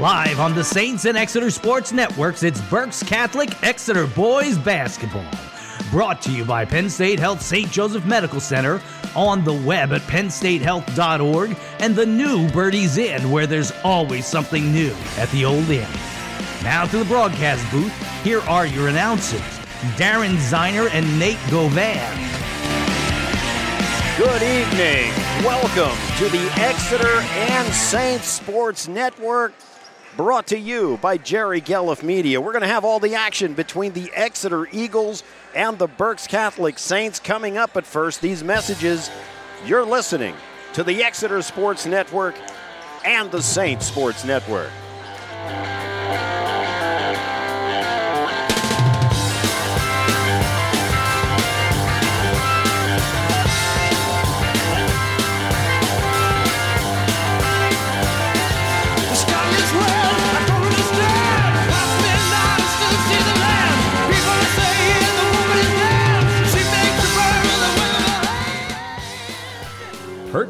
Live on the Saints and Exeter Sports Networks, it's Berks Catholic Exeter Boys Basketball. Brought to you by Penn State Health St. Joseph Medical Center, on the web at pennstatehealth.org, and the new Birdies Inn, where there's always something new at the Old Inn. Now to the broadcast booth, here are your announcers Darren Ziner and Nate Govan. Good evening. Welcome to the Exeter and Saints Sports Network, brought to you by Jerry Gelliff Media. We're going to have all the action between the Exeter Eagles and the Berks Catholic Saints coming up at first. These messages you're listening to the Exeter Sports Network and the Saints Sports Network.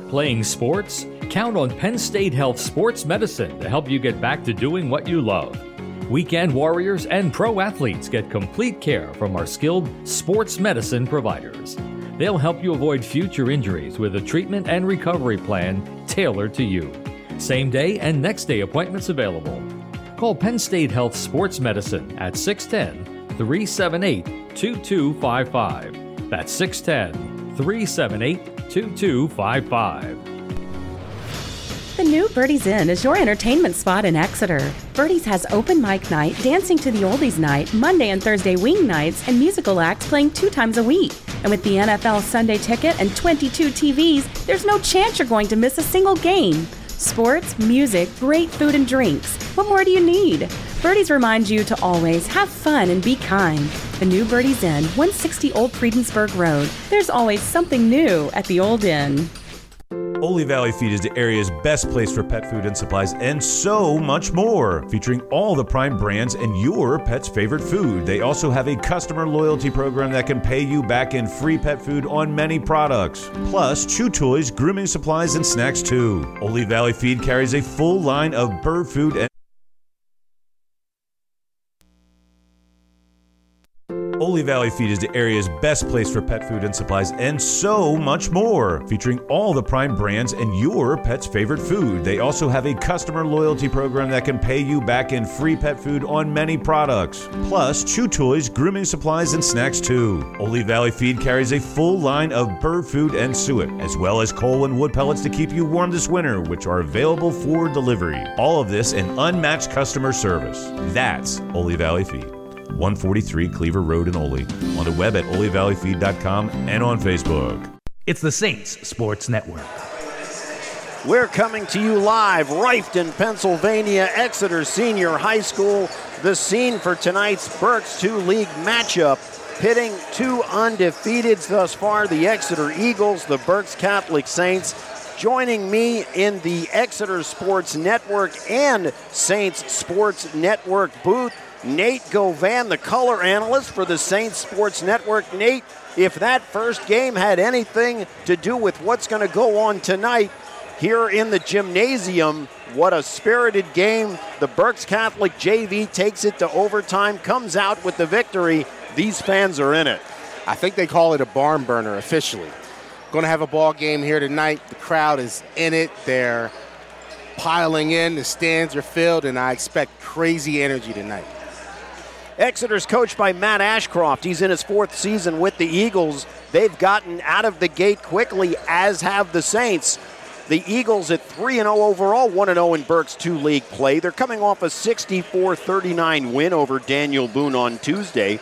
Playing sports? Count on Penn State Health Sports Medicine to help you get back to doing what you love. Weekend warriors and pro athletes get complete care from our skilled sports medicine providers. They'll help you avoid future injuries with a treatment and recovery plan tailored to you. Same day and next day appointments available. Call Penn State Health Sports Medicine at 610 378 2255. That's 610 378 2255. The new Birdies Inn is your entertainment spot in Exeter. Birdies has open mic night, dancing to the oldies night, Monday and Thursday wing nights, and musical acts playing two times a week. And with the NFL Sunday ticket and 22 TVs, there's no chance you're going to miss a single game. Sports, music, great food and drinks. What more do you need? Birdies reminds you to always have fun and be kind. The new Birdies Inn, 160 Old Friedensburg Road. There's always something new at the Old Inn. Oley Valley Feed is the area's best place for pet food and supplies, and so much more. Featuring all the prime brands and your pet's favorite food. They also have a customer loyalty program that can pay you back in free pet food on many products. Plus, chew toys, grooming supplies, and snacks too. Oley Valley Feed carries a full line of bird food and Oley Valley Feed is the area's best place for pet food and supplies, and so much more. Featuring all the prime brands and your pet's favorite food. They also have a customer loyalty program that can pay you back in free pet food on many products. Plus, chew toys, grooming supplies, and snacks too. Oley Valley Feed carries a full line of bird food and suet, as well as coal and wood pellets to keep you warm this winter, which are available for delivery. All of this and unmatched customer service. That's Oley Valley Feed. 143 Cleaver Road in Oley, on the web at oleyvalleyfeed.com and on Facebook. It's the Saints Sports Network. We're coming to you live, Reiffton, Pennsylvania, Exeter Senior High School. The scene for tonight's Berks 2 League matchup, pitting two undefeateds thus far, the Exeter Eagles, the Berks Catholic Saints. Joining me in the Exeter Sports Network and Saints Sports Network booth, Nate Govan, the color analyst for the Saints Sports Network. Nate, if that first game had anything to do with what's going to go on tonight here in the gymnasium, what a spirited game. The Berks Catholic JV takes it to overtime, comes out with the victory. These fans are in it. I think they call it a barn burner officially. Going to have a ball game here tonight. The crowd is in it. They're piling in. The stands are filled, and I expect crazy energy tonight. Exeter's coached by Matt Ashcroft. He's in his fourth season with the Eagles. They've gotten out of the gate quickly, as have the Saints. The Eagles at 3 0 overall, 1 0 in Berks 2 league play. They're coming off a 64 39 win over Daniel Boone on Tuesday.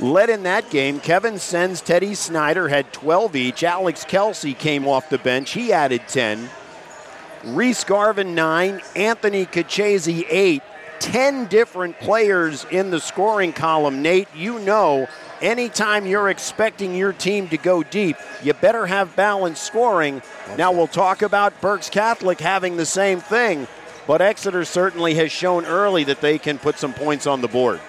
Led in that game, Kevin Sens, Teddy Snyder had 12 each. Alex Kelsey came off the bench. He added 10. Reese Garvin, 9. Anthony Kachese, 8. 10 different players in the scoring column. Nate, you know, anytime you're expecting your team to go deep, you better have balanced scoring. Now, we'll talk about Berks Catholic having the same thing, but Exeter certainly has shown early that they can put some points on the board.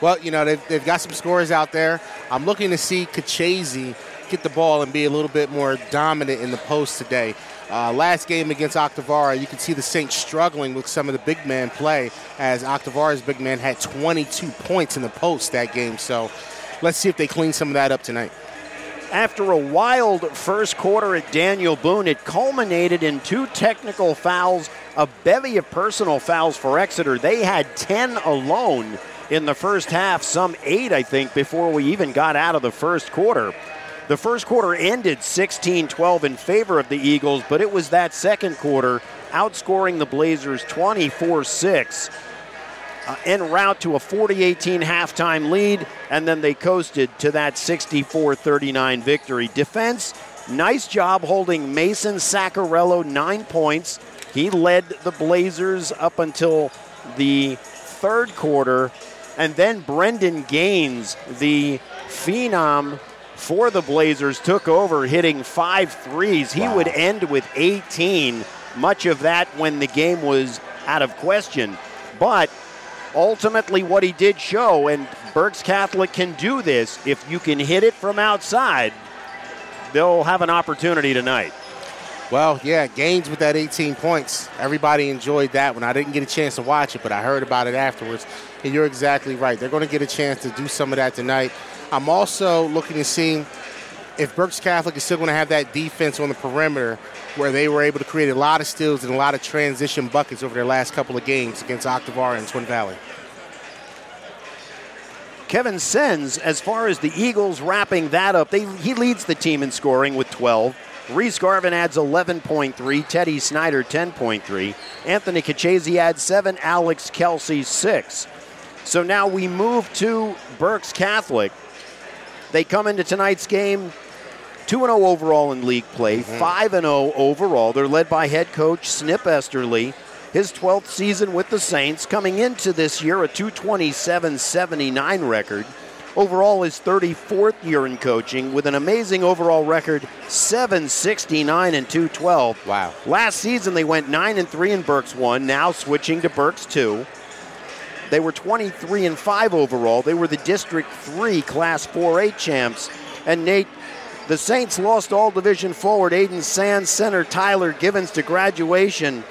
Well, you know, they've, they've got some scores out there. I'm looking to see Kachese get the ball and be a little bit more dominant in the post today. Uh, last game against Octorara, you can see the Saints struggling with some of the big man play as Octorara's big man had 22 points in the post that game. So let's see if they clean some of that up tonight. After a wild first quarter at Daniel Boone, it culminated in two technical fouls, a bevy of personal fouls for Exeter. They had 10 alone in the first half, some eight, I think, before we even got out of the first quarter. The first quarter ended 16 12 in favor of the Eagles, but it was that second quarter outscoring the Blazers 24 6 uh, en route to a 40 18 halftime lead, and then they coasted to that 64 39 victory. Defense, nice job holding Mason Saccarello nine points. He led the Blazers up until the third quarter, and then Brendan Gaines, the phenom for the Blazers, took over, hitting five threes. He wow. would end with 18, much of that when the game was out of question. But ultimately, what he did show, and Berks Catholic can do this, if you can hit it from outside, they'll have an opportunity tonight. Well, yeah, Gaines with that 18 points. Everybody enjoyed that one. I didn't get a chance to watch it, but I heard about it afterwards. And you're exactly right. They're going to get a chance to do some of that tonight. I'm also looking to see if Berks Catholic is still going to have that defense on the perimeter where they were able to create a lot of steals and a lot of transition buckets over their last couple of games against Octorara and Twin Valley. Kevin Sens, as far as the Eagles wrapping that up, they, he leads the team in scoring with 12. Reese Garvin adds 11.3, Teddy Snyder 10.3, Anthony Kachese adds 7, Alex Kelsey 6. So now we move to Berks Catholic. They come into tonight's game 2 0 overall in league play, mm-hmm. 5 0 overall. They're led by head coach Snip Esterly. His 12th season with the Saints, coming into this year a 227 79 record. Overall, his 34th year in coaching with an amazing overall record 769 and 212. Wow. Last season, they went 9 and 3 in Berks 1, now switching to Berks 2. They were 23 and 5 overall. They were the District 3 Class 4A champs. And Nate, the Saints lost all division forward Aiden Sands, center Tyler Givens to graduation,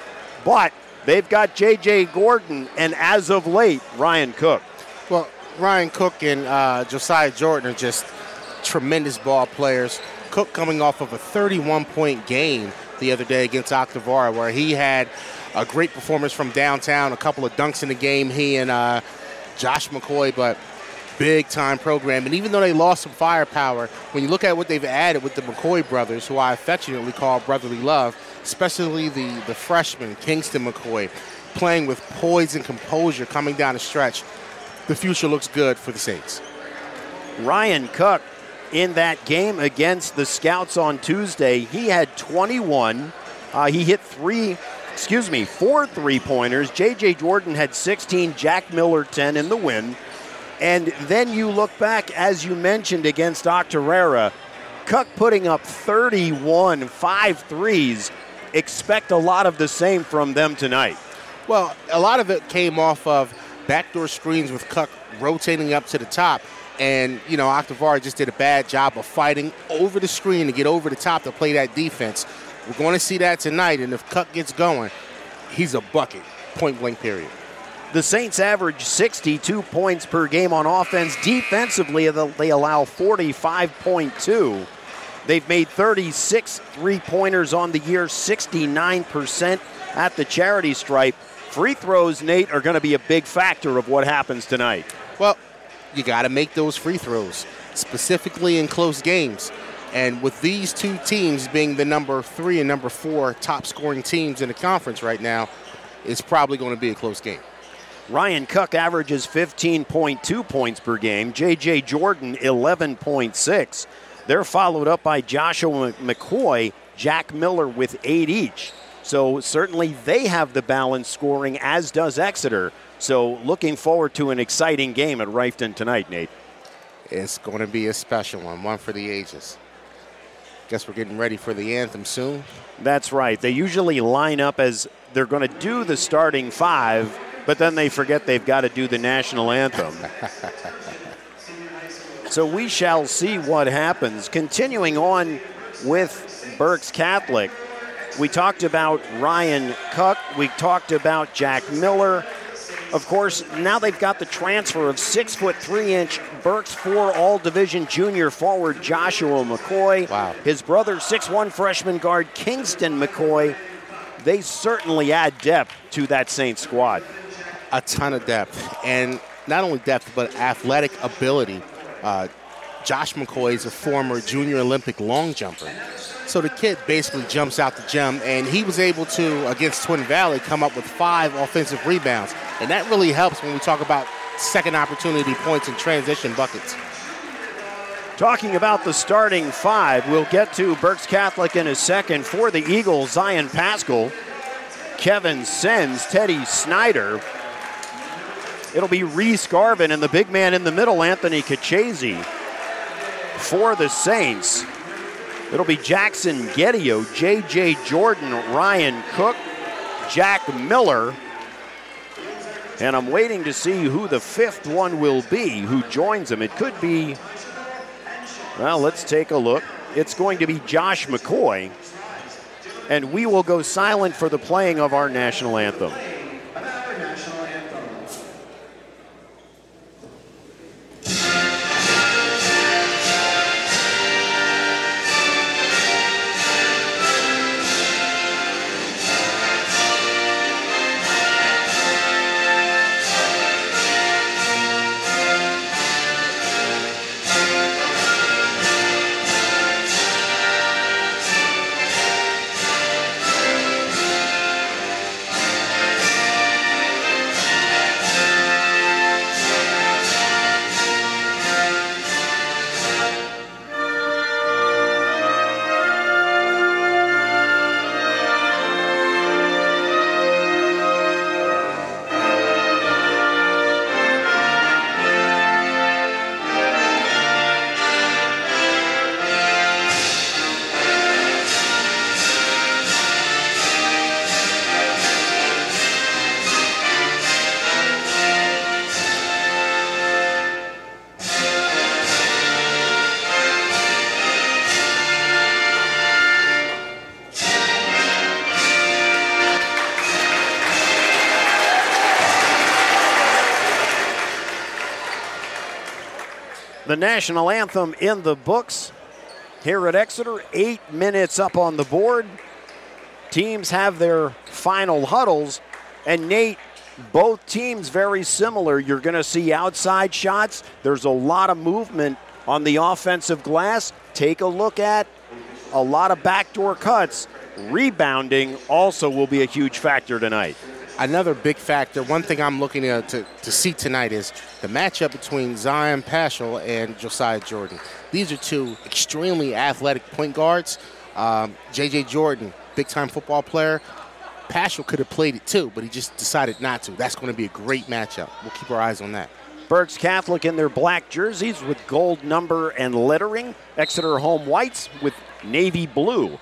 but they've got J.J. Jordan and as of late, Ryan Cook. Well, Ryan Cook and uh, Josiah Jordan are just tremendous ball players. Cook coming off of a 31 point game the other day against Octorara, where he had a great performance from downtown, a couple of dunks in the game, he and uh, Josh McCoy, but big time program. And even though they lost some firepower, when you look at what they've added with the McCoy brothers, who I affectionately call brotherly love, especially the, the freshman, Kingston McCoy, playing with poise and composure coming down the stretch, the future looks good for the Saints. Ryan Cook in that game against the Scouts on Tuesday, he had 21. Uh, he hit three excuse me, four three pointers. J.J. Jordan had 16, Jack Miller 10 in the win. And then you look back, as you mentioned, against Octorara, Cook putting up 31, five threes. Expect a lot of the same from them tonight. Well, a lot of it came off of backdoor screens with Cook rotating up to the top. And, you know, Octorara just did a bad job of fighting over the screen to get over the top to play that defense. We're going to see that tonight, and if Cook gets going, he's a bucket, point blank period. The Saints average 62 points per game on offense. Defensively, they allow 45.2. They've made 36 three pointers on the year, 69% at the charity stripe. Free throws, Nate, are going to be a big factor of what happens tonight. Well, you got to make those free throws, specifically in close games. And with these two teams being the number three and number four top scoring teams in the conference right now, it's probably going to be a close game. Ryan Cook averages 15.2 points per game. J.J. Jordan, 11.6. They're followed up by Joshua McCoy, Jack Miller with eight each. So certainly they have the balance scoring, as does Exeter. So looking forward to an exciting game at Reiffton tonight, Nate. It's going to be a special one, one for the ages. Guess we're getting ready for the anthem soon. That's right. They usually line up as they're going to do the starting five, but then they forget they've got to do the national anthem. So we shall see what happens. Continuing on with Berks Catholic, we talked about Ryan Cook, we talked about Jack Miller. Of course, now they've got the transfer of six foot three inch Berks four All Division junior forward Joshua McCoy. Wow. His brother, six one freshman guard Kingston McCoy. They certainly add depth to that Saints squad. a ton of depth, and not only depth but athletic ability. Uh, Josh McCoy is a former junior Olympic long jumper, so the kid basically jumps out the gym, and he was able to against Twin Valley come up with five offensive rebounds, and that really helps when we talk about second opportunity points and transition buckets. Talking about the starting five, we'll get to Berks Catholic in a second. For the Eagles, Zion Pascal, Kevin Sens, Teddy Snyder. It'll be Reese Garvin and the big man in the middle, Anthony Kachese. For the Saints, it'll be Jackson Gedio, J.J. Jordan, Ryan Cook, Jack Miller. And I'm waiting to see who the fifth one will be who joins him. It could be well, let's take a look. It's going to be Josh McCoy, and we will go silent for the playing of our national anthem. National anthem in the books here at Exeter. Eight minutes up on the board. Teams have their final huddles. And Nate, both teams very similar. You're going to see outside shots. There's a lot of movement on the offensive glass. Take a look at a lot of backdoor cuts. Rebounding also will be a huge factor tonight. Another big factor, one thing I'm looking to, to, to see tonight is the matchup between Zion Paschal and Josiah Jordan. These are two extremely athletic point guards. Um, J.J. Jordan, big time football player. Paschal could have played it too, but he just decided not to. That's going to be a great matchup. We'll keep our eyes on that. Berks Catholic in their black jerseys with gold number and lettering. Exeter home whites with navy blue.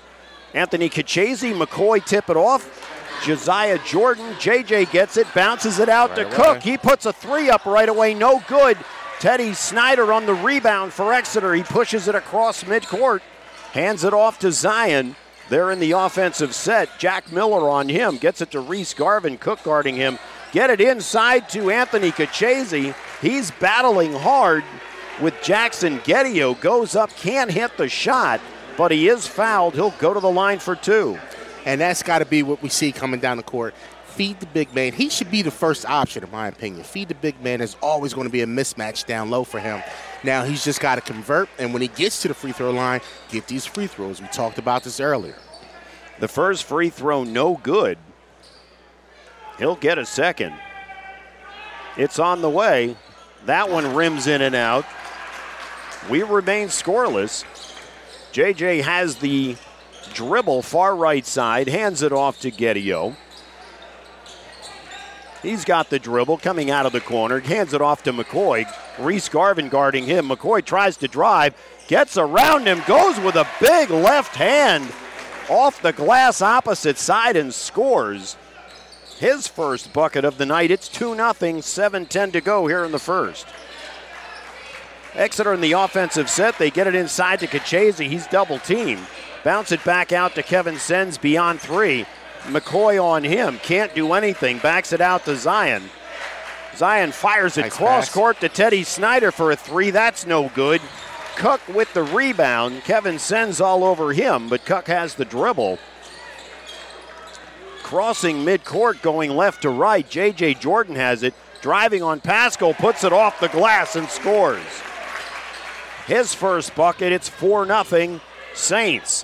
Anthony Kachese, McCoy tip it off. Josiah Jordan, JJ gets it, bounces it out Right to away. Cook. He puts a three up right away, no good. Teddy Snyder on the rebound for Exeter. He pushes it across midcourt, hands it off to Zion. They're in the offensive set. Jack Miller on him, gets it to Reese Garvin, Cook guarding him. Get it inside to Anthony Kachese. He's battling hard with Jackson Gedio. Goes up, can't hit the shot, but he is fouled. He'll go to the line for two. And that's got to be what we see coming down the court. Feed the big man. He should be the first option, in my opinion. Feed the big man is always going to be a mismatch down low for him. Now he's just got to convert, and when he gets to the free throw line, get these free throws. We talked about this earlier. The first free throw, no good. He'll get a second. It's on the way. That one rims in and out. We remain scoreless. JJ has the dribble far right side, hands it off to Gedio. He's got the dribble coming out of the corner, hands it off to McCoy. Reese Garvin guarding him. McCoy tries to drive, gets around him, goes with a big left hand off the glass opposite side and scores his first bucket of the night. It's 2 0, 7 10 to go here in the first. Exeter in the offensive set. They get it inside to Kachese. He's double teamed. Bounce it back out to Kevin Sens beyond three. McCoy on him. Can't do anything. Backs it out to Zion. Zion fires it Nice cross pass. court to Teddy Snyder for a three. That's no good. Cook with the rebound. Kevin Sens all over him, but Cook has the dribble. Crossing midcourt, going left to right. J.J. Jordan has it. Driving on Pascal, puts it off the glass and scores. His first bucket, it's 4 0 Saints.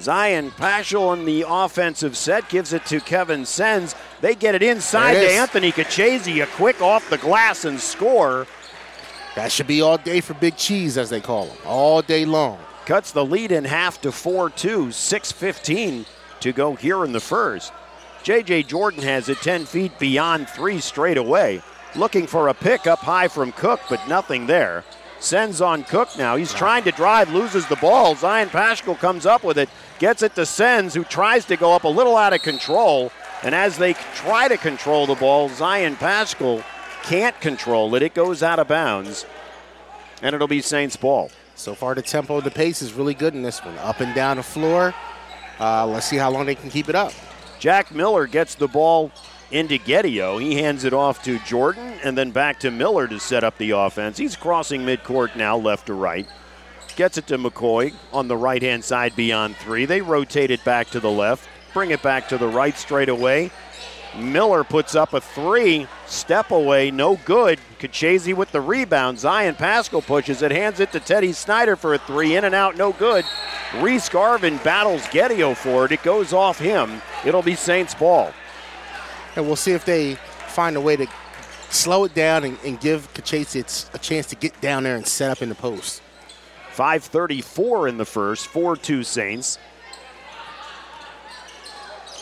Zion Paschal in the offensive set gives it to Kevin Sens. They get it inside it to. Anthony Kachese, a quick off the glass and score. That should be all day for Big Cheese, as they call him, all day long. Cuts the lead in half to 4 2, 6.15 to go here in the first. J.J. Jordan has it 10 feet beyond three straight away. Looking for a pick up high from Cook, but nothing there. Sens on Cook now. He's trying to drive, loses the ball. Zion Paschal comes up with it, gets it to Sens, who tries to go up a little out of control. And as they try to control the ball, Zion Pascal can't control it. It goes out of bounds, and it'll be Saints ball. So far, the tempo and the pace is really good in this one. Up and down the floor. Uh, let's see how long they can keep it up. Jack Miller gets the ball into Gedio. He hands it off to Jordan and then back to Miller to set up the offense. He's crossing midcourt now, left to right. Gets it to McCoy on the right hand side beyond three. They rotate it back to the left, bring it back to the right straight away. Miller puts up a three, step away, no good. Kachese with the rebound. Zion Pascal pushes it, hands it to Teddy Snyder for a three, in and out, no good. Reese Garvin battles Gedio for it. It goes off him. It'll be Saints ball. And we'll see if they find a way to slow it down and, and give Kachese a chance to get down there and set up in the post. 534 in the first, 4 2 Saints.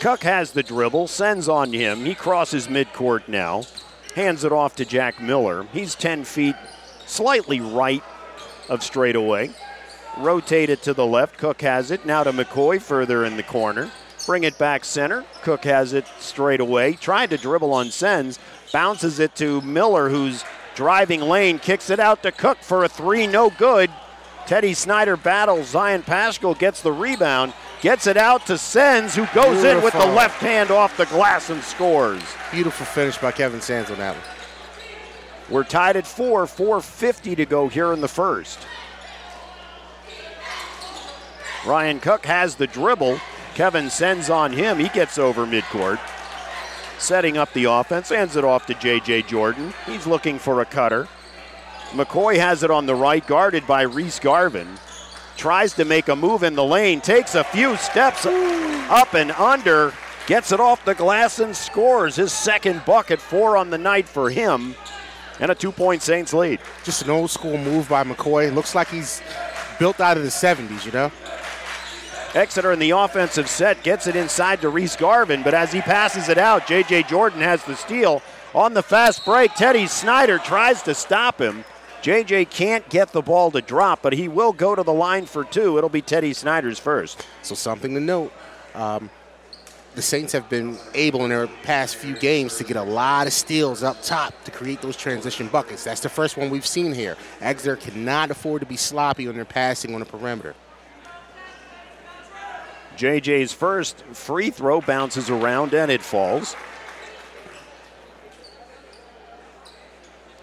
Cook has the dribble, Sens on him. He crosses midcourt now, hands it off to Jack Miller. He's 10 feet slightly right of straightaway. Rotate it to the left. Cook has it. Now to McCoy further in the corner. Bring it back center. Cook has it straight away. Tried to dribble on Sens. Bounces it to Miller, who's driving lane. Kicks it out to Cook for a three. No good. Teddy Snyder battles. Zion Pascal gets the rebound. Gets it out to Sens, who goes in with the left hand off the glass and scores. Beautiful finish by Kevin Sens on that one. We're tied at four, 4.50 to go here in the first. Ryan Cook has the dribble. Kevin Sens on him. He gets over midcourt. Setting up the offense, hands it off to J.J. Jordan. He's looking for a cutter. McCoy has it on the right, guarded by Reese Garvin. Tries to make a move in the lane, takes a few steps up and under, gets it off the glass and scores his second bucket, four on the night for him, and a two point Saints lead. Just an old school move by McCoy. Looks like he's built out of the 70s, you know? Exeter in the offensive set gets it inside to Reese Garvin, but as he passes it out, J.J. Jordan has the steal. On the fast break, Teddy Snyder tries to stop him. J.J. can't get the ball to drop, but he will go to the line for two. It'll be Teddy Snyder's first. So something to note. Um, the Saints have been able in their past few games to get a lot of steals up top to create those transition buckets. That's the first one we've seen here. Exeter cannot afford to be sloppy on their passing on the perimeter. J.J.'s first free throw bounces around and it falls.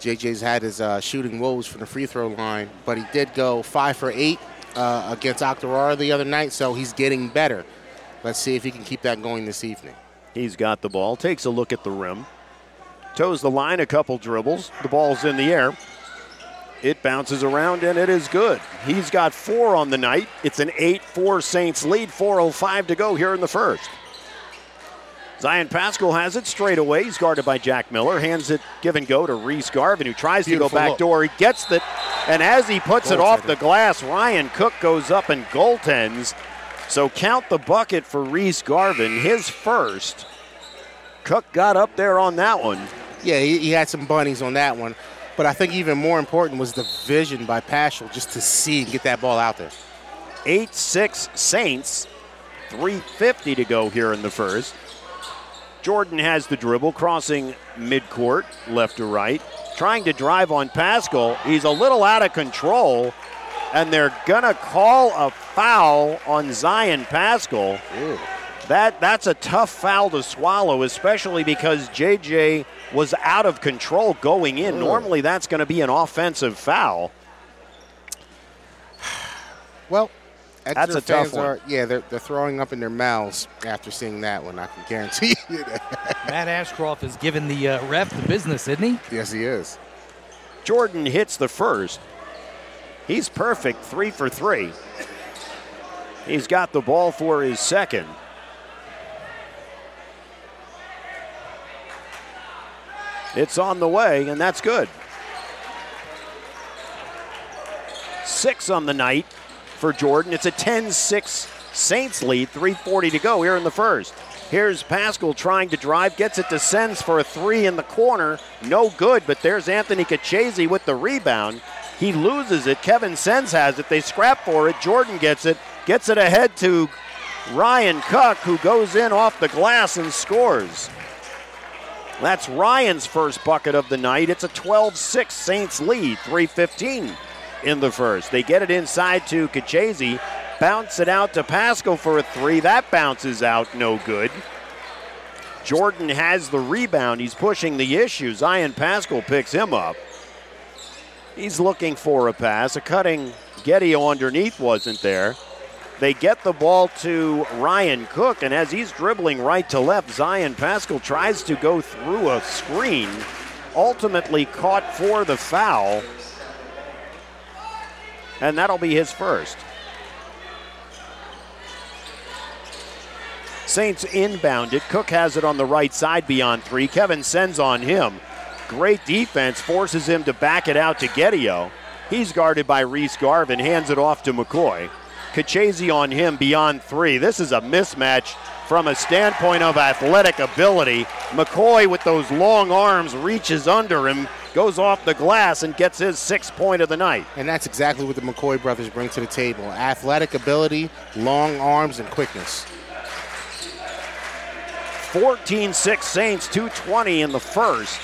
JJ's had his uh, shooting woes from the free throw line, but he did go five for eight uh, against Octorara the other night, so he's getting better. Let's see if he can keep that going this evening. He's got the ball, takes a look at the rim, toes the line a couple dribbles. The ball's in the air. It bounces around and it is good. He's got four on the night. It's an 8 4 Saints lead, 4.05 to go here in the first. Zion Pascal has it straight away. He's guarded by Jack Miller. Hands it give and go to Reese Garvin, who tries Beautiful to go back look. door. He gets it, and as he puts it off the glass, Ryan Cook goes up and goaltends. So count the bucket for Reese Garvin, his first. Cook got up there on that one. Yeah, he, he had some bunnies on that one, but I think even more important was the vision by Paschal just to see and get that ball out there. 8 6 Saints, 3.50 to go here in the first. Jordan has the dribble, crossing midcourt, left to right. trying to drive on Pascal. He's a little out of control, and they're going to call a foul on Zion Pascal. Ew. That that's a tough foul to swallow, especially because JJ was out of control going in. Normally, that's going to be an offensive foul. Well, That's Exeter a tough one. Are, yeah, they're, they're throwing up in their mouths after seeing that one. I can guarantee you that. Matt Ashcroft has given the uh, ref the business, isn't he? yes, he is. Jordan hits the first. He's perfect, three for three. He's got the ball for his second. It's on the way, and that's good. Six on the night for Jordan. It's a 10 6 Saints lead, 3.40 to go here in the first. Here's Pascal trying to drive, gets it to Sens for a three in the corner. No good, but there's Anthony Kachese with the rebound. He loses it. Kevin Sens has it. They scrap for it. Jordan gets it, gets it ahead to Ryan Cook, who goes in off the glass and scores. That's Ryan's first bucket of the night. It's a 12 6 Saints lead, 315 in the first. They get it inside to Kachese, bounce it out to Pasco for a three. That bounces out, no good. Jordan has the rebound. He's pushing the issue. Zion Pascal picks him up. He's looking for a pass. A cutting Gettio underneath wasn't there. They get the ball to Ryan Cook, and as he's dribbling right to left, Zion Pascal tries to go through a screen, ultimately caught for the foul, and that'll be his first. Saints inbound it. Cook has it on the right side beyond three. Kevin Sens on him. Great defense, forces him to back it out to Gettio. He's guarded by Reese Garvin, hands it off to McCoy. Kachese on him beyond three. This is a mismatch from a standpoint of athletic ability. McCoy, with those long arms, reaches under him, goes off the glass, and gets his sixth point of the night. And that's exactly what the McCoy brothers bring to the table athletic ability, long arms, and quickness. 14 6 Saints, 220 in the first.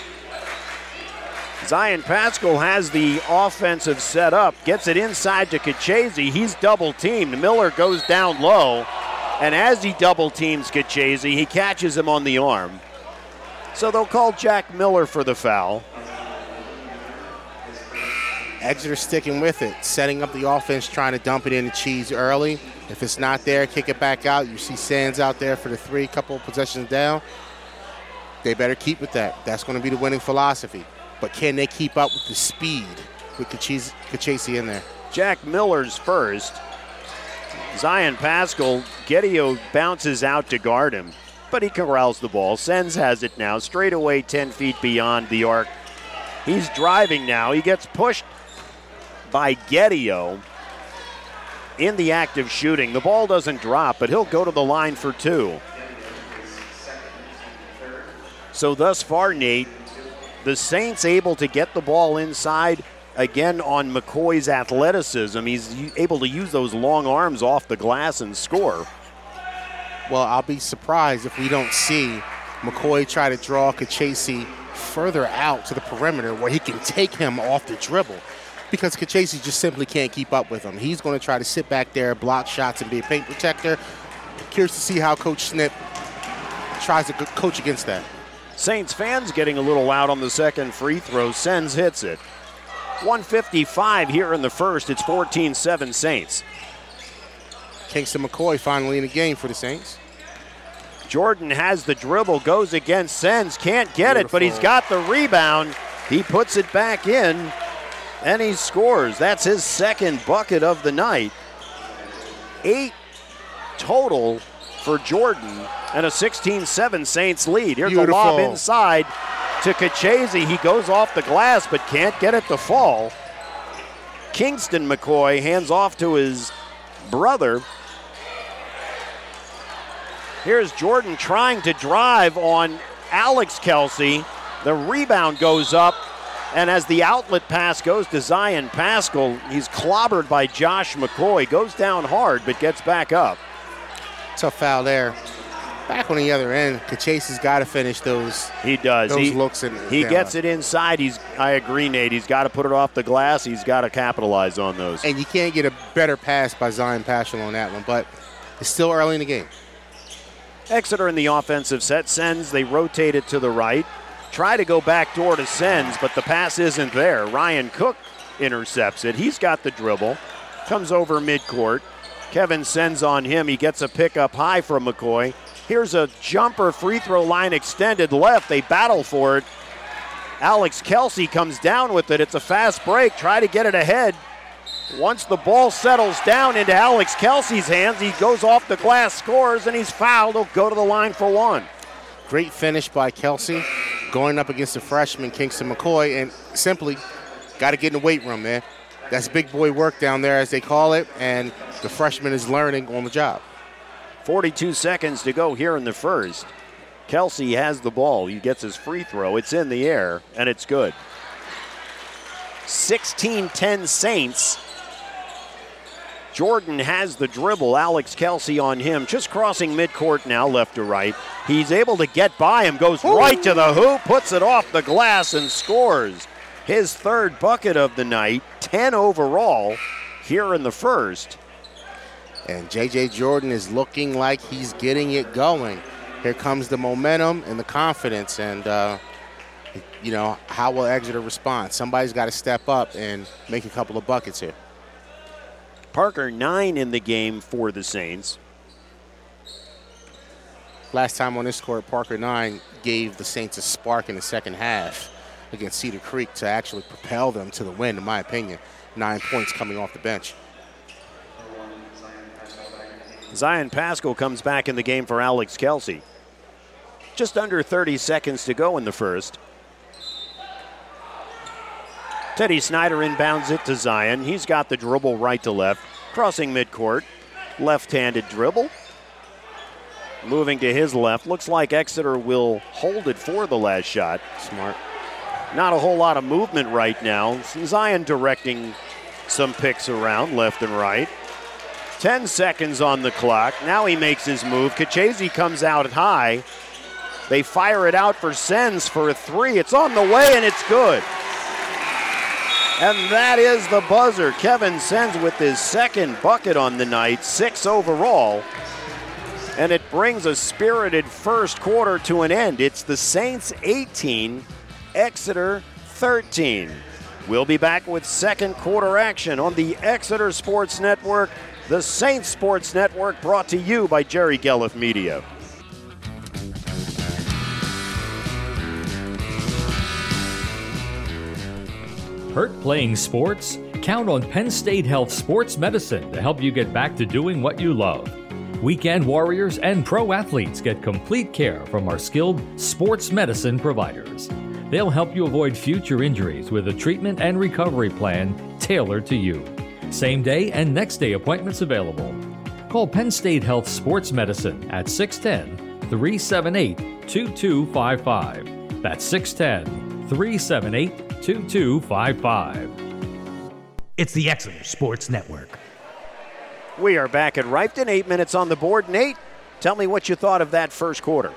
Zion Pascal has the offensive set up, gets it inside to Kachese. He's double teamed. Miller goes down low, and as he double teams Kachese, he catches him on the arm. So they'll call Jack Miller for the foul. Exeter sticking with it, setting up the offense, trying to dump it in the cheese early. If it's not there, kick it back out. You see Sens out there for the three, couple of possessions down. They better keep with that. That's going to be the winning philosophy. But can they keep up with the speed with Kachese in there? Jack Miller's first. Zion Pascal, Gettio bounces out to guard him, but he corrals the ball. Sens has it now, straight away 10 feet beyond the arc. He's driving now. He gets pushed by Gettio in the act of shooting. The ball doesn't drop, but he'll go to the line for two. So thus far, Nate, the Saints able to get the ball inside again on McCoy's athleticism. He's able to use those long arms off the glass and score. Well, I'll be surprised if we don't see McCoy try to draw Kachese further out to the perimeter where he can take him off the dribble because Kachese just simply can't keep up with him. He's going to try to sit back there, block shots, and be a paint protector. Curious to see how Coach Snip tries to coach against that. Saints fans getting a little loud on the second free throw. Sens hits it. 155 here in the first. It's 14 7 Saints. Kingston McCoy finally in the game for the Saints. Jordan has the dribble, goes against Sens, can't get it, but he's got the rebound. He puts it back in, and he scores. That's his second bucket of the night. Eight total for Jordan, and a 16 7 Saints lead. Here's the lob inside to Kachese. He goes off the glass, but can't get it to fall. Kingston McCoy hands off to his brother. Here's Jordan trying to drive on Alex Kelsey. The rebound goes up, and as the outlet pass goes to Zion Pascal, he's clobbered by Josh McCoy. Goes down hard, but gets back up. Tough foul there. Back on the other end, Kachese has got to finish those. He does. Those he, looks in. He gets low. it inside. He's. I agree, Nate. He's got to put it off the glass. He's got to capitalize on those. And you can't get a better pass by Zion Paschal on that one, but it's still early in the game. Exeter in the offensive set Sens. They rotate it to the right. Try to go back door to Sens, but the pass isn't there. Ryan Cook intercepts it. He's got the dribble. Comes over midcourt. Kevin Sens on him. He gets a pick up high from McCoy. Here's a jumper free throw line extended left. They battle for it. Alex Kelsey comes down with it. It's a fast break. Try to get it ahead. Once the ball settles down into Alex Kelsey's hands, he goes off the glass, scores, and he's fouled. He'll go to the line for one. Great finish by Kelsey, going up against the freshman Kingston McCoy, and simply got to get in the weight room, man. That's big boy work down there, as they call it, and the freshman is learning on the job. 42 seconds to go here in the first. Kelsey has the ball. He gets his free throw. It's in the air, and it's good. 16 10 Saints. Jordan has the dribble. Alex Kelsey on him, just crossing midcourt now, left to right. He's able to get by him, goes right to the hoop, puts it off the glass, and scores his third bucket of the night. 10 overall here in the first. And J.J. Jordan is looking like he's getting it going. Here comes the momentum and the confidence, and uh, you know how will Exeter respond? Somebody's got to step up and make a couple of buckets here. Parker nine in the game for the Saints. Last time on this court, Parker Nine gave the Saints a spark in the second half against Cedar Creek to actually propel them to the win, in my opinion. Nine points coming off the bench. Zion Pascal comes back in the game for Alex Kelsey. Just under 30 seconds to go in the first. Teddy Snyder inbounds it to Zion. He's got the dribble right to left, crossing midcourt. Left handed dribble. Moving to his left. Looks like Exeter will hold it for the last shot. Smart. Not a whole lot of movement right now. Zion directing some picks around left and right. 10 seconds on the clock. Now he makes his move. Kachese comes out high. They fire it out for Sens for a three. It's on the way and it's good. And that is the buzzer. Kevin Sens with his second bucket on the night, six overall. And it brings a spirited first quarter to an end. It's the Saints 18, Exeter 13. We'll be back with second quarter action on the Exeter Sports Network, the Saints Sports Network, brought to you by Jerry Gelliff Media. Hurt playing sports? Count on Penn State Health Sports Medicine to help you get back to doing what you love. Weekend warriors and pro athletes get complete care from our skilled sports medicine providers. They'll help you avoid future injuries with a treatment and recovery plan tailored to you. Same day and next day appointments available. Call Penn State Health Sports Medicine at 610 378 2255. That's 610 378 2255. It's the Exeter Sports Network. We are back at Reiffton, eight minutes on the board. Nate, tell me what you thought of that first quarter.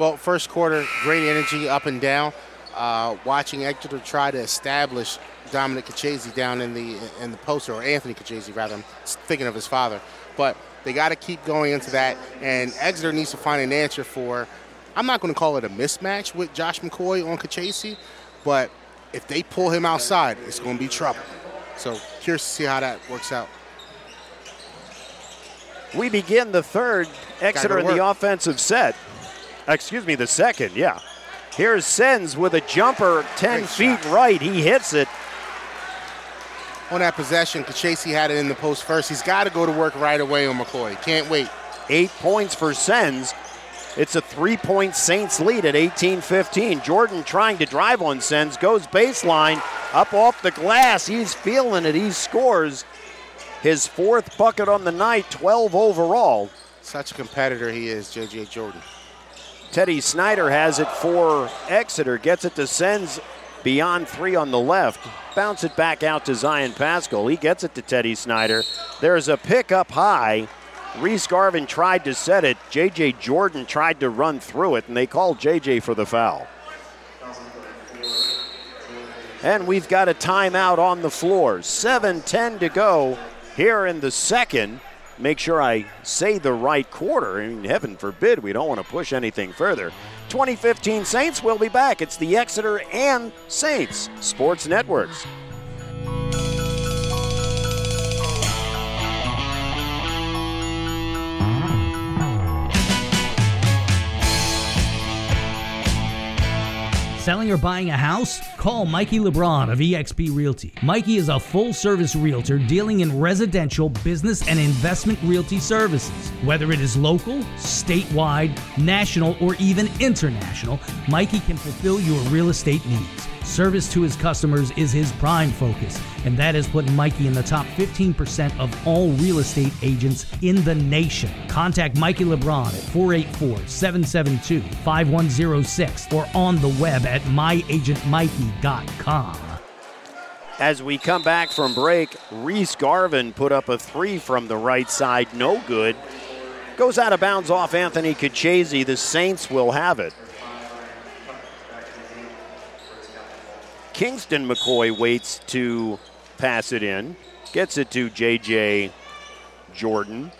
Well, first quarter, great energy up and down. Uh, watching Exeter try to establish Dominic Kachese down in the in the post, or Anthony Kachese rather. I'm thinking of his father, but they got to keep going into that. And Exeter needs to find an answer for. I'm not going to call it a mismatch with Josh McCoy on Kachese, but if they pull him outside, it's going to be trouble. So curious to see how that works out. We begin the third. Exeter in the offensive set. Excuse me, the second, yeah. Here's Sens with a jumper 10 Great feet shot. right. He hits it. On that possession, Kachese had it in the post first. He's got to go to work right away on McCoy. Can't wait. Eight points for Sens. It's a three point Saints lead at 18 15. Jordan trying to drive on Sens, goes baseline, up off the glass. He's feeling it. He scores his fourth bucket on the night, 12 overall. Such a competitor he is, J.J. Jordan. Teddy Snyder has it for Exeter, gets it to Sens beyond three on the left. Bounce it back out to Zion Pascal. He gets it to Teddy Snyder. There's a pick up high. Reese Garvin tried to set it. J.J. Jordan tried to run through it, and they called J.J. for the foul. And we've got a timeout on the floor. 7 10 to go here in the second. Make sure I say the right quarter. I mean, heaven forbid we don't want to push anything further. 2015 Saints will be back. It's the Exeter and Saints Sports Networks. Selling or buying a house? Call Mikey LeBron of eXp Realty. Mikey is a full service realtor dealing in residential, business, and investment realty services. Whether it is local, statewide, national, or even international, Mikey can fulfill your real estate needs. Service to his customers is his prime focus, and that has put Mikey in the top 15% of all real estate agents in the nation. Contact Mikey LeBron at 484 772 5106 or on the web at myagentmikey.com. As we come back from break, Reese Garvin put up a three from the right side, no good. Goes out of bounds off Anthony Kachese. The Saints will have it. Kingston McCoy waits to pass it in, gets it to J.J. Jordan.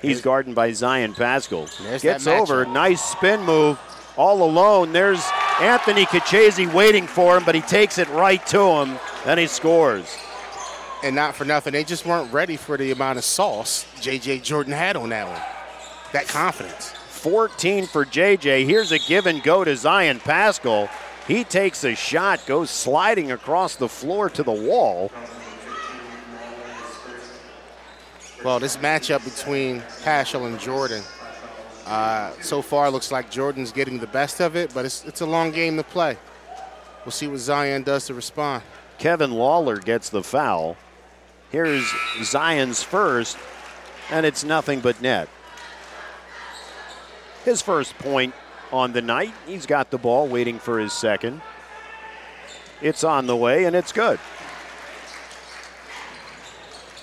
He's guarded by Zion Pascal. Gets over, nice spin move, all alone. There's Anthony Kachese waiting for him, but he takes it right to him, and he scores. And not for nothing, they just weren't ready for the amount of sauce J.J. Jordan had on that one. That confidence. 14 for J.J. Here's a give and go to Zion Pascal. He takes a shot, goes sliding across the floor to the wall. Well, this matchup between Paschal and Jordan, uh, so far looks like Jordan's getting the best of it, but it's, it's a long game to play. We'll see what Zion does to respond. Kevin Lawler gets the foul. Here's Zion's first, and it's nothing but net. His first point on the night. He's got the ball waiting for his second. It's on the way, and it's good.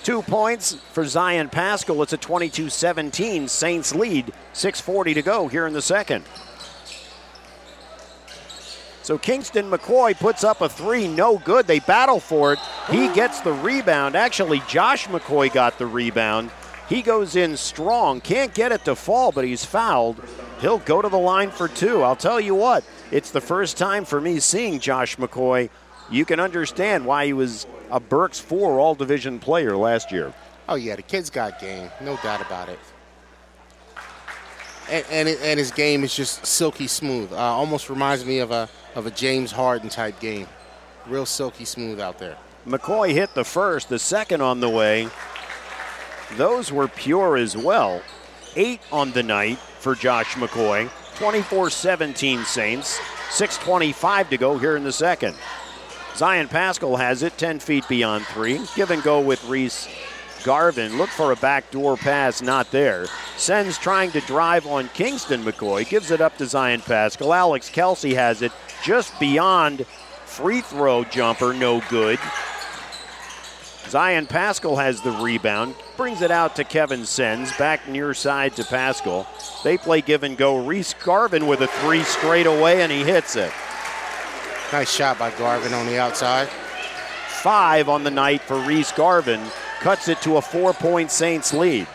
Two points for Zion Pascal. It's a 22 17 Saints lead. 6.40 to go here in the second. So Kingston McCoy puts up a three, no good. They battle for it. He gets the rebound. Actually, Josh McCoy got the rebound. He goes in strong. Can't get it to fall, but he's fouled. He'll go to the line for two. I'll tell you what, it's the first time for me seeing Josh McCoy. You can understand why he was a Berks 4 All Division player last year. Oh, yeah, the kid's got game. No doubt about it. And, and, and his game is just silky smooth. Uh, almost reminds me of a, of a James Harden type game. Real silky smooth out there. McCoy hit the first, the second on the way. Those were pure as well. Eight on the night for Josh McCoy. 24 17 Saints. 6.25 to go here in the second. Zion Pascal has it 10 feet beyond three. Give and go with Reese Garvin. Look for a backdoor pass, not there. Sens trying to drive on Kingston McCoy. Gives it up to Zion Pascal. Alex Kelsey has it just beyond free throw jumper, no good. Zion Pascal has the rebound, brings it out to Kevin Sens, back near side to Pascal. They play give and go. Reese Garvin with a three straight away, and he hits it. Nice shot by Garvin on the outside. Five on the night for Reese Garvin, cuts it to a four point Saints lead.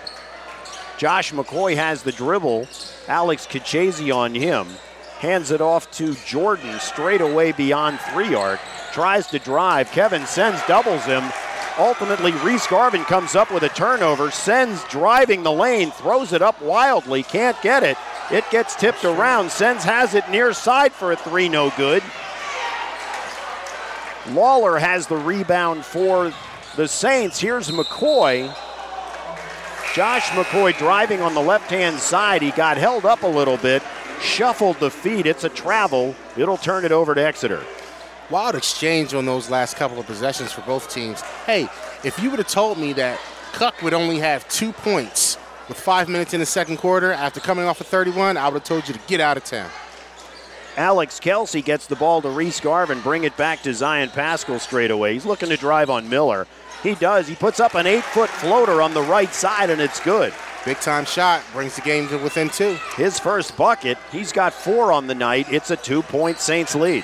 Josh McCoy has the dribble. Alex Kachese on him. Hands it off to Jordan straight away beyond three arc. Tries to drive. Kevin Sens doubles him. Ultimately, Reese Garvin comes up with a turnover. Sens driving the lane, throws it up wildly, can't get it. It gets tipped around. Sens has it near side for a three, no good. Lawler has the rebound for the Saints. Here's McCoy. Josh McCoy driving on the left hand side. He got held up a little bit, shuffled the feet. It's a travel. It'll turn it over to Exeter. Wild exchange on those last couple of possessions for both teams. Hey, if you would have told me that Cook would only have two points with five minutes in the second quarter after coming off of 31, I would have told you to get out of town. Alex Kelsey gets the ball to Reese Garvin, bring it back to Zion Pascal straight away. He's looking to drive on Miller. He does. He puts up an eight foot floater on the right side, and it's good. Big time shot brings the game to within two. His first bucket, he's got four on the night. It's a two point Saints lead.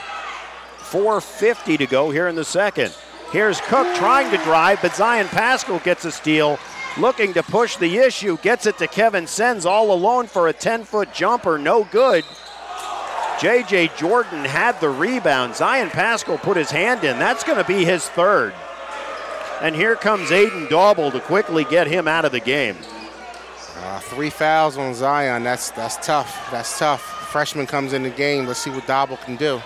4.50 to go here in the second. Here's Cook trying to drive, but Zion Pascal gets a steal, looking to push the issue, gets it to Kevin Sens all alone for a 10 foot jumper, no good. JJ Jordan had the rebound. Zion Pascal put his hand in. That's going to be his third. And here comes Aiden Dauble to quickly get him out of the game. Uh, three fouls on Zion. That's that's tough. That's tough. Freshman comes in the game. Let's see what Dauble can do.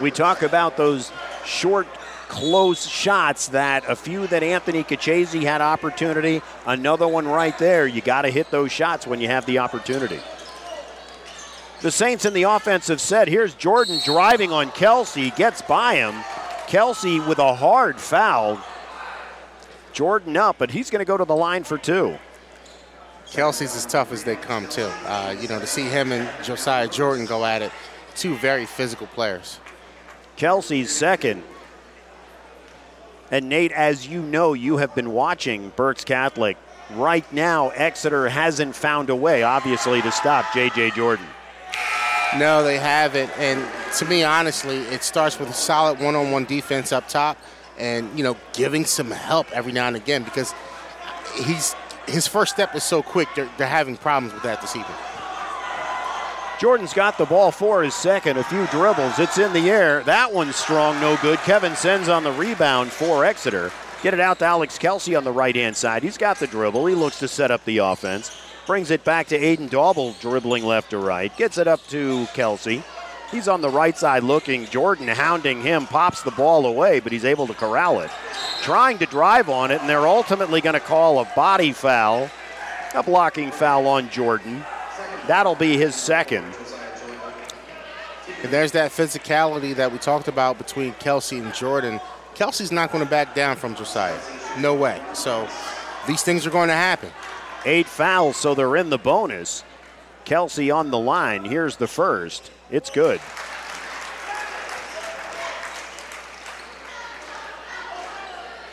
We talk about those short, close shots that a few that Anthony Kachese had opportunity, another one right there. You got to hit those shots when you have the opportunity. The Saints in the offensive set. Here's Jordan driving on Kelsey, gets by him. Kelsey with a hard foul. Jordan up, but he's going to go to the line for two. Kelsey's as tough as they come, too. Uh, you know, to see him and Josiah Jordan go at it, two very physical players. Kelsey's second. And Nate, as you know, you have been watching Berks Catholic. Right now, Exeter hasn't found a way, obviously, to stop J.J. Jordan. No, they haven't. And to me, honestly, it starts with a solid one-on-one defense up top, and you know, giving some help every now and again because he's his first step is so quick. They're, they're having problems with that this evening. Jordan's got the ball for his second. A few dribbles. It's in the air. That one's strong, no good. Kevin Sens on the rebound for Exeter. Get it out to Alex Kelsey on the right hand side. He's got the dribble. He looks to set up the offense. Brings it back to Aiden Dauble, dribbling left to right. Gets it up to Kelsey. He's on the right side looking. Jordan hounding him, pops the ball away, but he's able to corral it. Trying to drive on it, and they're ultimately going to call a body foul, a blocking foul on Jordan. That'll be his second. And there's that physicality that we talked about between Kelsey and Jordan. Kelsey's not going to back down from Josiah. No way. So these things are going to happen. Eight fouls, so they're in the bonus. Kelsey on the line. Here's the first. It's good.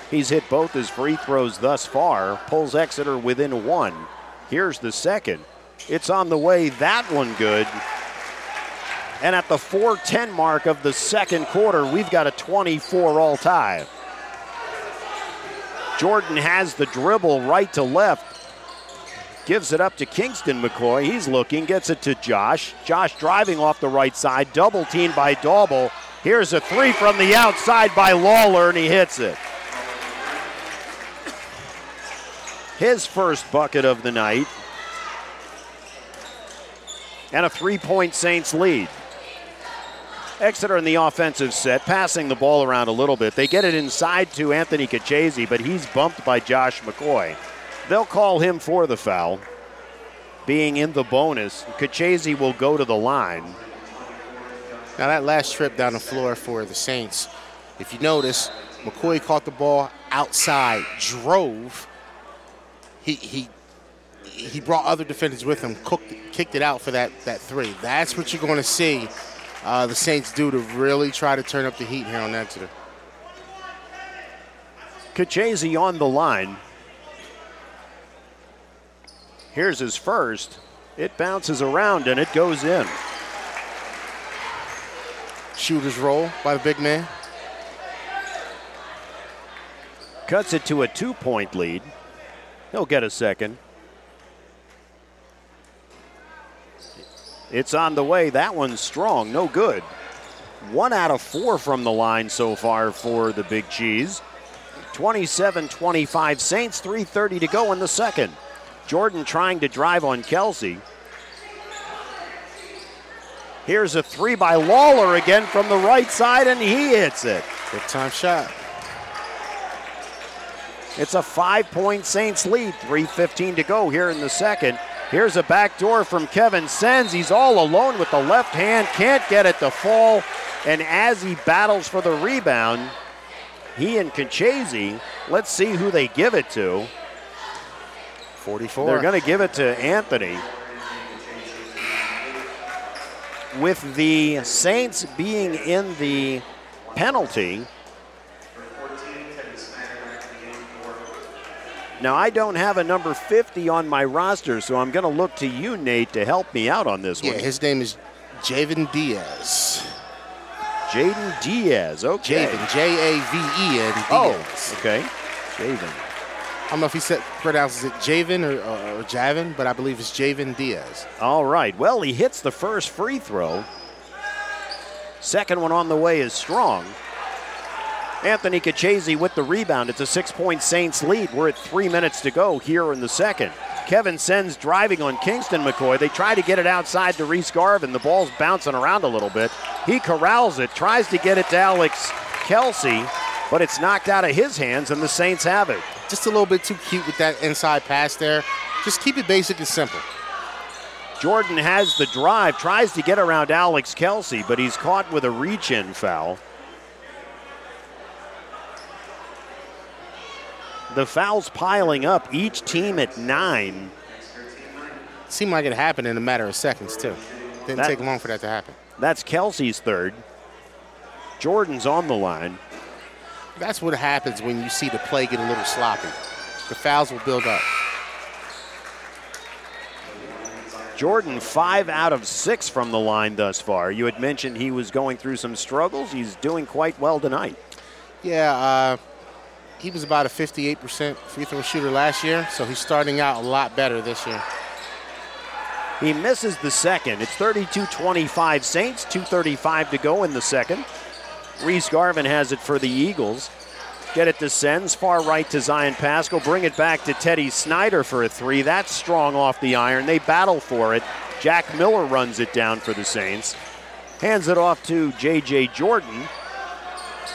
He's hit both his free throws thus far, pulls Exeter within one. Here's the second. It's on the way. That one good. And at the 4:10 mark of the second quarter, we've got a 24 all tie. Jordan has the dribble right to left. Gives it up to Kingston McCoy. He's looking, gets it to Josh. Josh driving off the right side, double teamed by Dauble. Here's a three from the outside by Lawler, and he hits it. His first bucket of the night. And a three point Saints lead. Exeter in the offensive set, passing the ball around a little bit. They get it inside to Anthony Kachese, but he's bumped by Josh McCoy. They'll call him for the foul. Being in the bonus, Kachese will go to the line. Now, that last trip down the floor for the Saints, if you notice, McCoy caught the ball outside, drove. He, he, he brought other defenders with him, cooked, kicked it out for that, that three. That's what you're going to see uh, the Saints do to really try to turn up the heat here on Exeter. Kachese on the line. Here's his first. It bounces around and it goes in. Shooter's roll by the big man. Cuts it to a two point lead. He'll get a second. It's on the way. That one's strong. No good. One out of four from the line so far for the Big Cheese. 27 25 Saints, 3.30 to go in the second. Jordan trying to drive on Kelsey. Here's a three by Lawler again from the right side, and he hits it. Big time shot. It's a five point Saints lead, 3.15 to go here in the second. Here's a back door from Kevin Sens. He's all alone with the left hand, can't get it to fall. And as he battles for the rebound, he and Kachese, let's see who they give it to. 44. They're going to give it to Anthony. With the Saints being in the penalty, Now, I don't have a number 50 on my roster, so I'm going to look to you, Nate, to help me out on this Yeah, one. his name is Javen Diaz. Jaden Diaz. Okay. Javen, J A V E N Oh, okay. Jaden. I don't know if he said pronounces it Javen or, or, or Javin, but I believe it's Javen Diaz. All right. Well, he hits the first free throw. Second one on the way is strong. Anthony Kachese with the rebound. It's a six point Saints lead. We're at three minutes to go here in the second. Kevin Sens driving on Kingston McCoy. They try to get it outside to Reese Garvin. The ball's bouncing around a little bit. He corrals it, tries to get it to Alex Kelsey, but it's knocked out of his hands, and the Saints have it. Just a little bit too cute with that inside pass there. Just keep it basic and simple. Jordan has the drive, tries to get around Alex Kelsey, but he's caught with a reach in foul. The fouls piling up, each team at nine. Seemed like it happened in a matter of seconds, too. Didn't That- take long for that to happen. That's Kelsey's third. Jordan's on the line. That's what happens when you see the play get a little sloppy. The fouls will build up. Jordan, five out of six from the line thus far. You had mentioned he was going through some struggles. He's doing quite well tonight. Yeah, uh, he was about a 58% free throw shooter last year, so he's starting out a lot better this year. He misses the second. It's 32 25 Saints, 2.35 to go in the second. Reese Garvin has it for the Eagles. Get it to Sens, far right to Zion Pascal. Bring it back to Teddy Snyder for a three. That's strong off the iron. They battle for it. Jack Miller runs it down for the Saints. Hands it off to J.J. Jordan.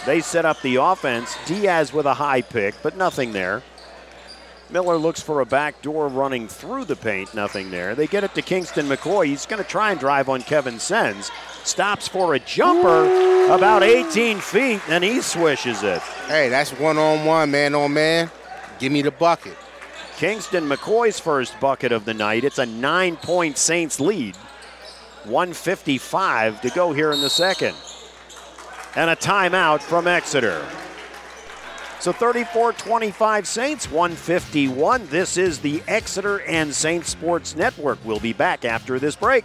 They set up the offense. Diaz with a high pick, but nothing there. Miller looks for a back door running through the paint, nothing there. They get it to Kingston McCoy. He's going to try and drive on Kevin Sens. Stops for a jumper about 18 feet, and he swishes it. Hey, that's one on one, man on man. Give me the bucket. Kingston McCoy's first bucket of the night. It's a nine point Saints lead. 155 to go here in the second. And a timeout from Exeter. So 34 25 Saints, 151. This is the Exeter and Saints Sports Network. We'll be back after this break.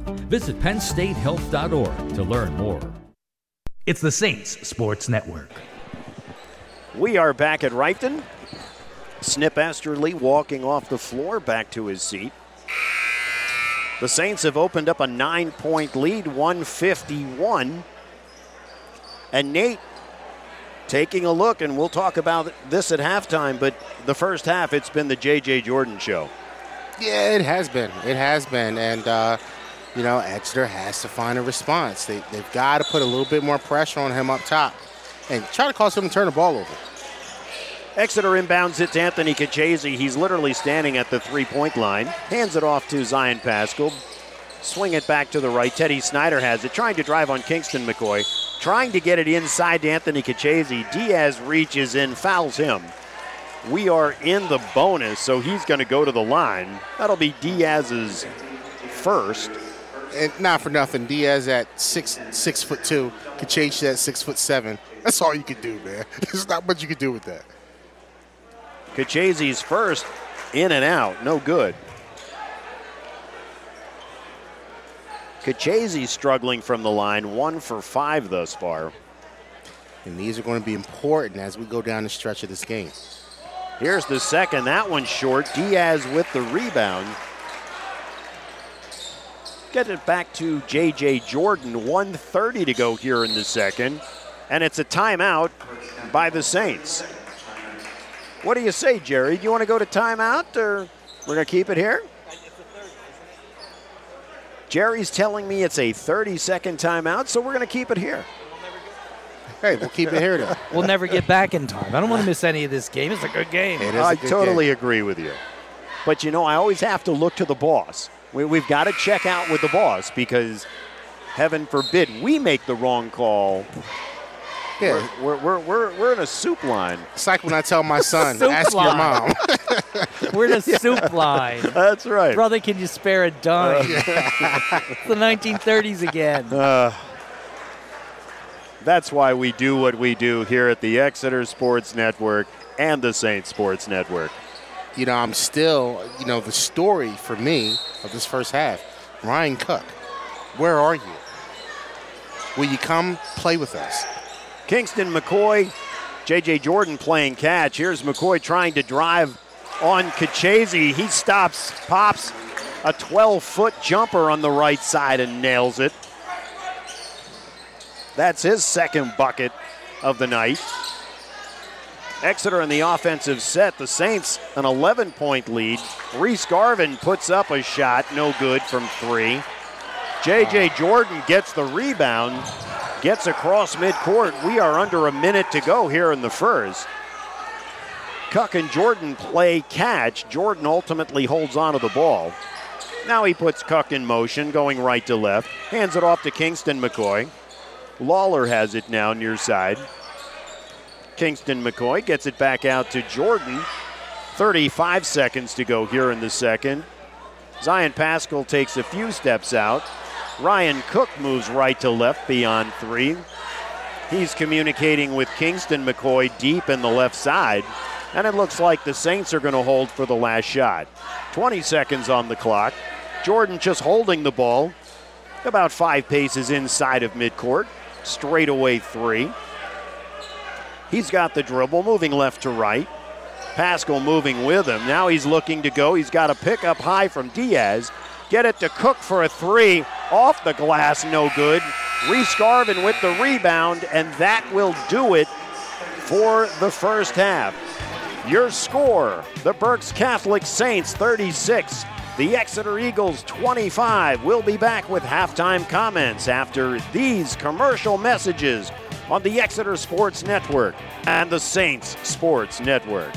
Visit PennStateHealth.org to learn more. It's the Saints Sports Network. We are back at Reiffton. Snip Esterly walking off the floor back to his seat. The Saints have opened up a nine point lead, 151. And Nate taking a look, and we'll talk about this at halftime, but the first half, it's been the J.J. Jordan show. Yeah, it has been. It has been. And, uh, you know, Exeter has to find a response. They, they've got to put a little bit more pressure on him up top and try to cause him to turn the ball over. Exeter inbounds it to Anthony Kachese. He's literally standing at the three point line. Hands it off to Zion Pascal. Swing it back to the right. Teddy Snyder has it, trying to drive on Kingston McCoy. Trying to get it inside to Anthony Kachese. Diaz reaches in, fouls him. We are in the bonus, so he's going to go to the line. That'll be Diaz's first. And not for nothing, Diaz at six six foot two, could change that six foot seven. That's all you can do, man. There's not much you can do with that. Kachese's first, in and out, no good. Kachese's struggling from the line, one for five thus far. And these are going to be important as we go down the stretch of this game. Here's the second. That one's short. Diaz with the rebound. Get it back to J.J. Jordan. 130 to go here in the second. And it's a timeout by the Saints. What do you say, Jerry? Do you want to go to timeout or we're going to keep it here? Jerry's telling me it's a 30 second timeout, so we're going to keep it here. Hey, we'll keep it here then. We'll never get back in time. I don't want to miss any of this game. It's a good game. It is a I good totally game. agree with you. But you know, I always have to look to the boss. We, we've got to check out with the boss because, heaven forbid, we make the wrong call. Yeah, We're, we're, we're, we're in a soup line. it's like when I tell my son, Soup ask your mom. We're in a soup line. That's right. Brother, can you spare a dime? it's the 1930s again. Uh, that's why we do what we do here at the Exeter Sports Network and the Saint Sports Network. You know, I'm still, you know, the story for me of this first half. Ryan Cook, where are you? Will you come play with us? Kingston McCoy, J.J. Jordan playing catch. Here's McCoy trying to drive on Kachese. He stops, pops a 12 foot jumper on the right side and nails it. That's his second bucket of the night. Exeter in the offensive set. The Saints an 11 point lead. Reese Garvin puts up a shot, no good from three. J.J. Jordan gets the rebound, gets across midcourt. We are under a minute to go here in the first. Cook and Jordan play catch. Jordan ultimately holds onto the ball. Now he puts Cook in motion, going right to left. Hands it off to Kingston McCoy. Lawler has it now near side. Kingston McCoy gets it back out to Jordan. 35 seconds to go here in the second. Zion Pascal takes a few steps out. Ryan Cook moves right to left beyond three. He's communicating with Kingston McCoy deep in the left side. And it looks like the Saints are going to hold for the last shot. 20 seconds on the clock. Jordan just holding the ball about five paces inside of midcourt. Straight away three. He's got the dribble, moving left to right. Pascal moving with him. Now he's looking to go. He's got a pick up high from Diaz. Get it to Cook for a three. Off the glass, no good. Reese Garvin with the rebound, and that will do it for the first half. Your score the Berks Catholic Saints 36, the Exeter Eagles 25. We'll be back with halftime comments after these commercial messages on the Exeter Sports Network and the Saints Sports Network.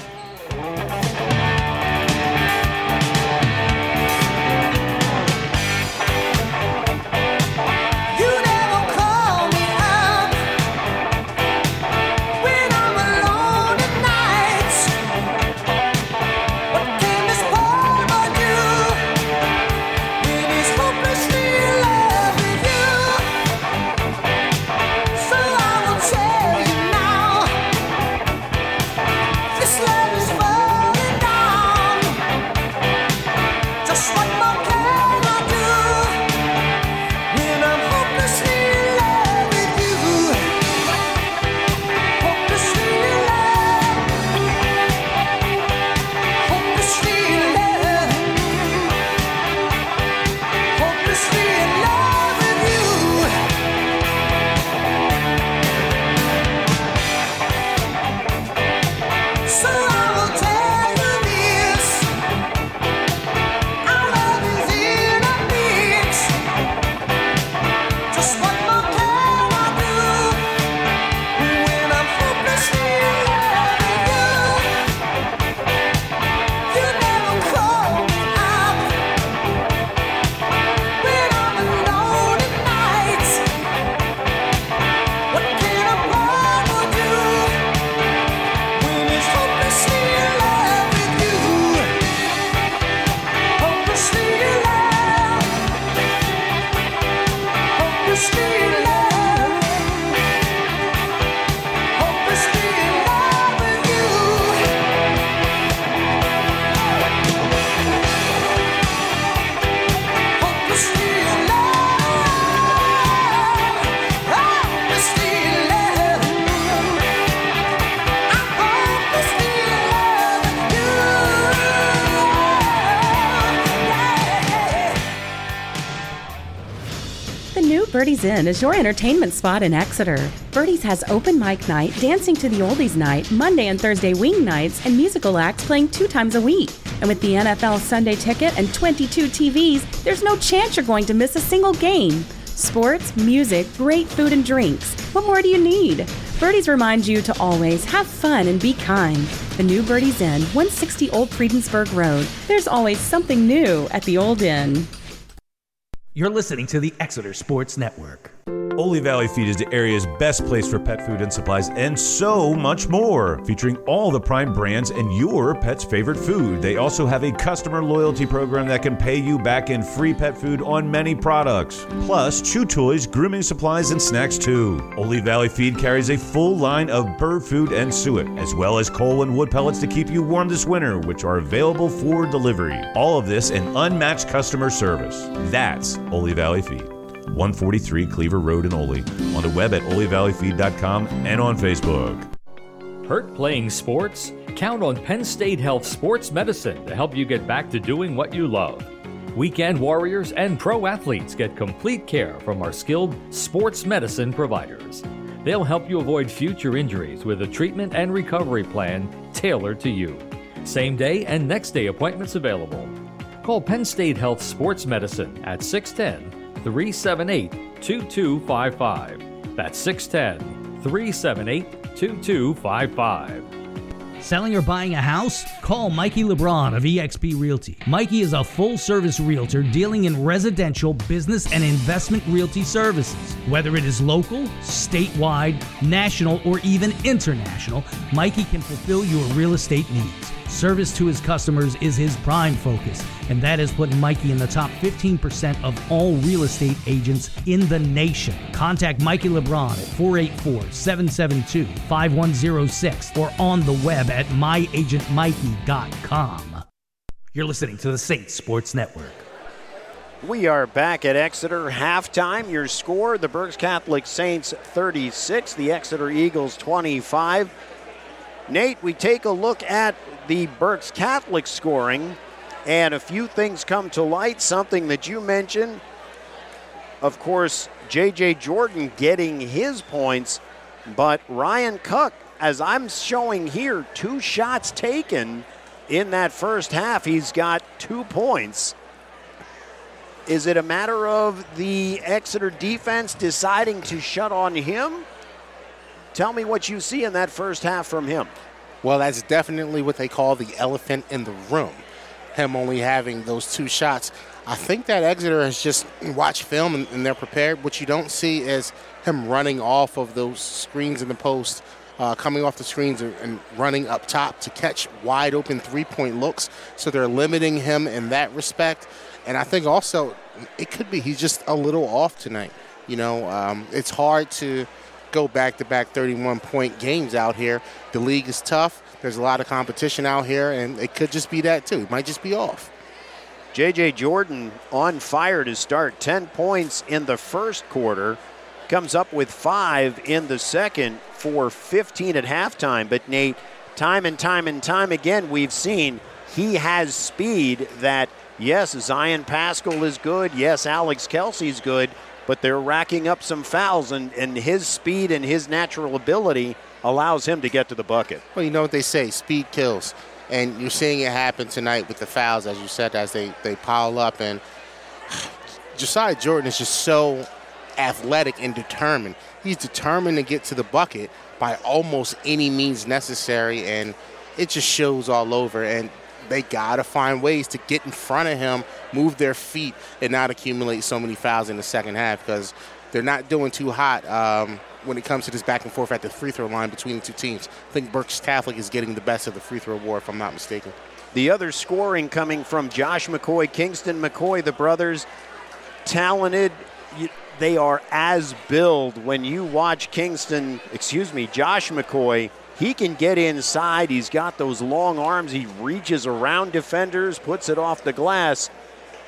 Inn is your entertainment spot in Exeter. Birdie's has open mic night, dancing to the oldies night, Monday and Thursday wing nights, and musical acts playing two times a week. And with the NFL Sunday ticket and 22 TVs, there's no chance you're going to miss a single game. Sports, music, great food, and drinks. What more do you need? Birdies reminds you to always have fun and be kind. The new Birdies Inn, 160 Old Friedensburg Road. There's always something new at the Old Inn. You're listening to the Exeter Sports Network. Oley Valley Feed is the area's best place for pet food and supplies, and so much more. Featuring all the prime brands and your pet's favorite food. They also have a customer loyalty program that can pay you back in free pet food on many products. Plus, chew toys, grooming supplies, and snacks too. Oley Valley Feed carries a full line of bird food and suet, as well as coal and wood pellets to keep you warm this winter, which are available for delivery. All of this and unmatched customer service. That's Oley Valley Feed. 143 Cleaver Road in Oley. On the web at oleyvalleyfeed.com and on Facebook. Hurt playing sports? Count on Penn State Health Sports Medicine to help you get back to doing what you love. Weekend warriors and pro athletes get complete care from our skilled sports medicine providers. They'll help you avoid future injuries with a treatment and recovery plan tailored to you. Same day and next day appointments available. Call Penn State Health Sports Medicine at 610 378 2255. That's 610 378 2255. Selling or buying a house? Call Mikey LeBron of eXp Realty. Mikey is a full service realtor dealing in residential, business, and investment realty services. Whether it is local, statewide, national, or even international, Mikey can fulfill your real estate needs. Service to his customers is his prime focus, and that has put Mikey in the top 15% of all real estate agents in the nation. Contact Mikey LeBron at 484 772 5106 or on the web at myagentmikey.com. You're listening to the Saints Sports Network. We are back at Exeter halftime. Your score the Berks Catholic Saints 36, the Exeter Eagles 25. Nate, we take a look at the Berks Catholic scoring, and a few things come to light. Something that you mentioned, of course, J.J. Jordan getting his points, but Ryan Cook, as I'm showing here, two shots taken in that first half. He's got two points. Is it a matter of the Exeter defense deciding to shut on him? Tell me what you see in that first half from him. Well, that's definitely what they call the elephant in the room. Him only having those two shots. I think that Exeter has just watched film and, and they're prepared. What you don't see is him running off of those screens in the post, uh, coming off the screens and, running up top to catch wide open three point looks. So they're limiting him in that respect. And I think also it could be he's just a little off tonight. You know, um, it's hard to go back to back 31 point games out here. The league is tough. There's a lot of competition out here, and it could just be that too. It might just be off. J.J. Jordan on fire to start. 10 points in the first quarter. Comes up with five in the second for 15 at halftime. But Nate, time and time and time again, we've seen he has speed that, yes, Zion Pascal is good. Yes, Alex Kelsey's good. But they're racking up some fouls, and, and his speed and his natural ability allows him to get to the bucket. Well, you know what they say speed kills. And you're seeing it happen tonight with the fouls, as you said, as they, they pile up. And Josiah Jordan is just so athletic and determined. He's determined to get to the bucket by almost any means necessary, and it just shows all over. And they got to find ways to get in front of him, move their feet, and not accumulate so many fouls in the second half because they're not doing too hot um, when it comes to this back and forth at the free throw line between the two teams. I think Berks Catholic is getting the best of the free throw war, if I'm not mistaken. The other scoring coming from Josh McCoy, Kingston McCoy, the brothers, talented. They are as billed when you watch Kingston, excuse me, Josh McCoy. He can get inside. He's got those long arms. He reaches around defenders, puts it off the glass.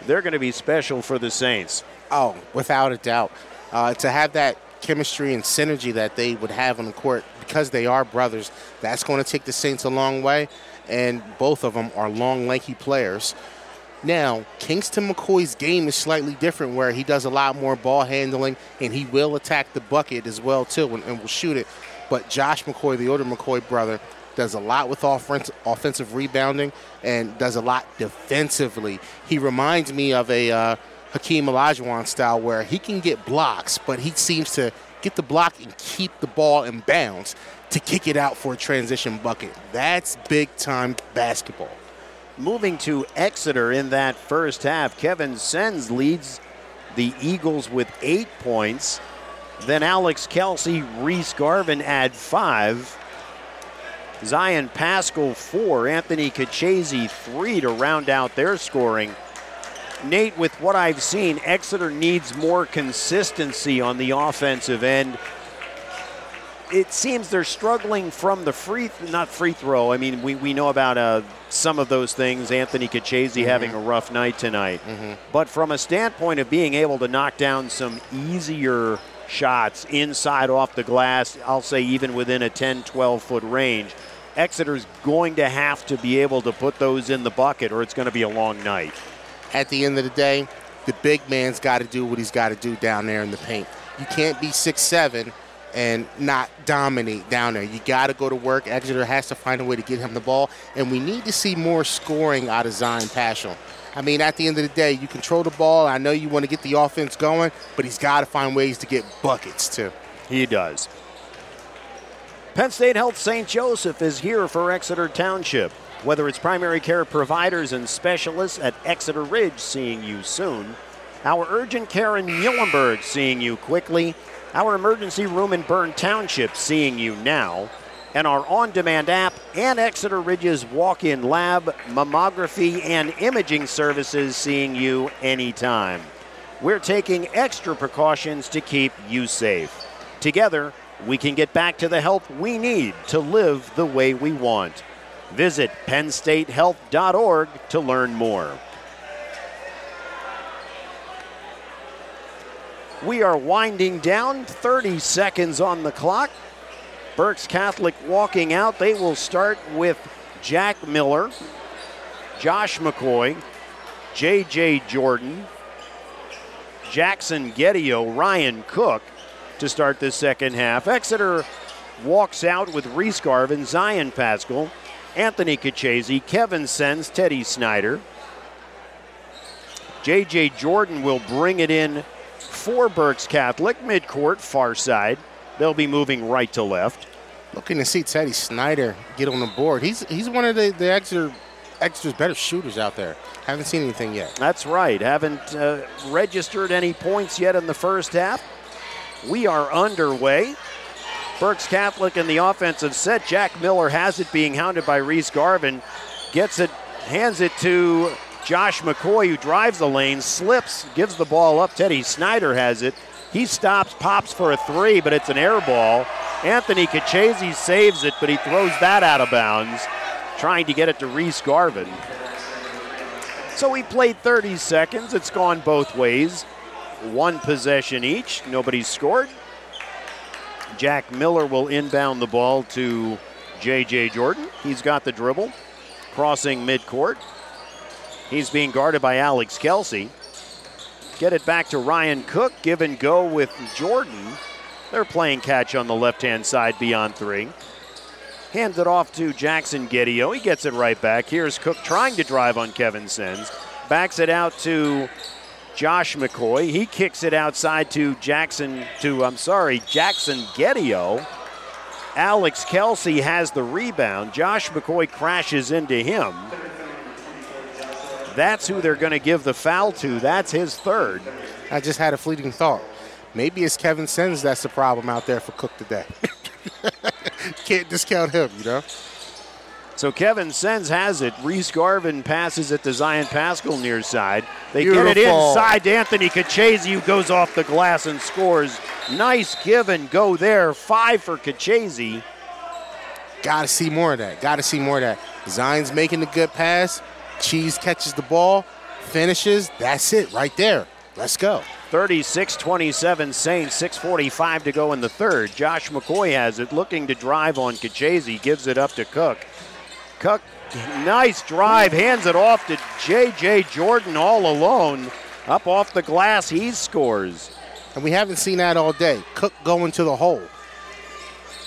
They're going to be special for the Saints. Oh, without a doubt. Uh, to have that chemistry and synergy that they would have on the court because they are brothers, that's going to take the Saints a long way. And both of them are long, lanky players. Now, Kingston McCoy's game is slightly different where he does a lot more ball handling and he will attack the bucket as well too and, and will shoot it. But Josh McCoy, the older McCoy brother, does a lot with offense, offensive rebounding, and does a lot defensively. He reminds me of a uh, Hakeem Olajuwon style where he can get blocks, but he seems to get the block and keep the ball in bounds to kick it out for a transition bucket. That's big time basketball. Moving to Exeter in that first half, Kevin Sens leads the Eagles with eight points. Then Alex Kelsey, Reese Garvin add five. Zion Pascal, four. Anthony Kachese, three to round out their scoring. Nate, with what I've seen, Exeter needs more consistency on the offensive end. It seems they're struggling from the free, not free throw. I mean, we, we know about uh, some of those things. Anthony Kachese having a rough night tonight. But from a standpoint of being able to knock down some easier shots inside off the glass, I'll say even within a 10, 12 foot range, Exeter's going to have to be able to put those in the bucket or it's going to be a long night. At the end of the day, the big man's got to do what he's got to do down there in the paint. You can't be six seven and not dominate down there. You got to go to work. Exeter has to find a way to get him the ball, and we need to see more scoring out of Zion Paschal. I mean, at the end of the day, you control the ball. I know you want to get the offense going, but he's got to find ways to get buckets too. He does. Penn State Health St. Joseph is here for Exeter Township. Whether it's primary care providers and specialists at Exeter Ridge seeing you soon, our urgent care in Muhlenberg seeing you quickly, our emergency room in Bern Township seeing you now, and our on demand app and Exeter Ridge's walk in lab, mammography, and imaging services seeing you anytime. We're taking extra precautions to keep you safe. Together, we can get back to the health we need to live the way we want. Visit pennstatehealth.org to learn more. We are winding down, 30 seconds on the clock. Berks Catholic walking out. They will start with Jack Miller, Josh McCoy, J.J. Jordan, Jackson Gettio, Ryan Cook to start the second half. Exeter walks out with Reese Garvin, Zion Pascal, Anthony Kachese, Kevin Sens, Teddy Snyder. J.J. Jordan will bring it in for Berks Catholic, midcourt, far side. They'll be moving right to left. Looking to see Teddy Snyder get on the board. He's he's one of the, the Exeter Exeter's better shooters out there. Haven't seen anything yet. That's right. Haven't uh, registered any points yet in the first half. We are underway. Berks Catholic in the offensive set. Jack Miller has it being hounded by Reese Garvin. Gets it, hands it to Josh McCoy, who drives the lane, slips, gives the ball up. Teddy Snyder has it. He stops, pops for a three, but it's an air ball. Anthony Kachese saves it, but he throws that out of bounds, trying to get it to Reese Garvin. So we played 30 seconds. It's gone both ways. One possession each. Nobody's scored. Jack Miller will inbound the ball to J.J. Jordan. He's got the dribble, crossing midcourt. He's being guarded by Alex Kelsey. Get it back to Ryan Cook. Give and go with Jordan. They're playing catch on the left hand side beyond three. Hands it off to Jackson Gettio. He gets it right back. Here's Cook trying to drive on Kevin Sens. Backs it out to Josh McCoy. He kicks it outside to Jackson, to, I'm sorry, Jackson Gettio. Alex Kelsey has the rebound. Josh McCoy crashes into him. That's who they're going to give the foul to. That's his third. I just had a fleeting thought. Maybe it's Kevin Sens that's the problem out there for Cook today. Can't discount him, you know. So Kevin Sens has it. Reese Garvin passes it to Zion Pascal near side. They get it inside to Anthony Kachese, who goes off the glass and scores. Nice give and go there. Five for Kachese. Got to see more of that. Got to see more of that. Zion's making the good pass. Cheese catches the ball, finishes. That's it right there. Let's go. 36 27 Saints, 6.45 to go in the third. Josh McCoy has it, looking to drive on Kachese, gives it up to Cook. Cook, nice drive, hands it off to J.J. Jordan all alone. Up off the glass, he scores. And we haven't seen that all day. Cook going to the hole.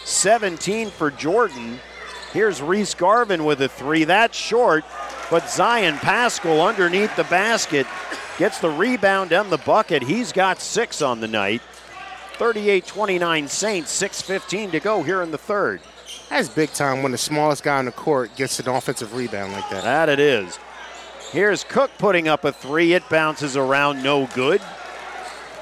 17 for Jordan. Here's Reese Garvin with a three. That's short, but Zion Pascal underneath the basket gets the rebound and the bucket. He's got six on the night. 38 29 Saints, 6.15 to go here in the third. That's big time when the smallest guy on the court gets an offensive rebound like that. That it is. Here's Cook putting up a three. It bounces around, no good.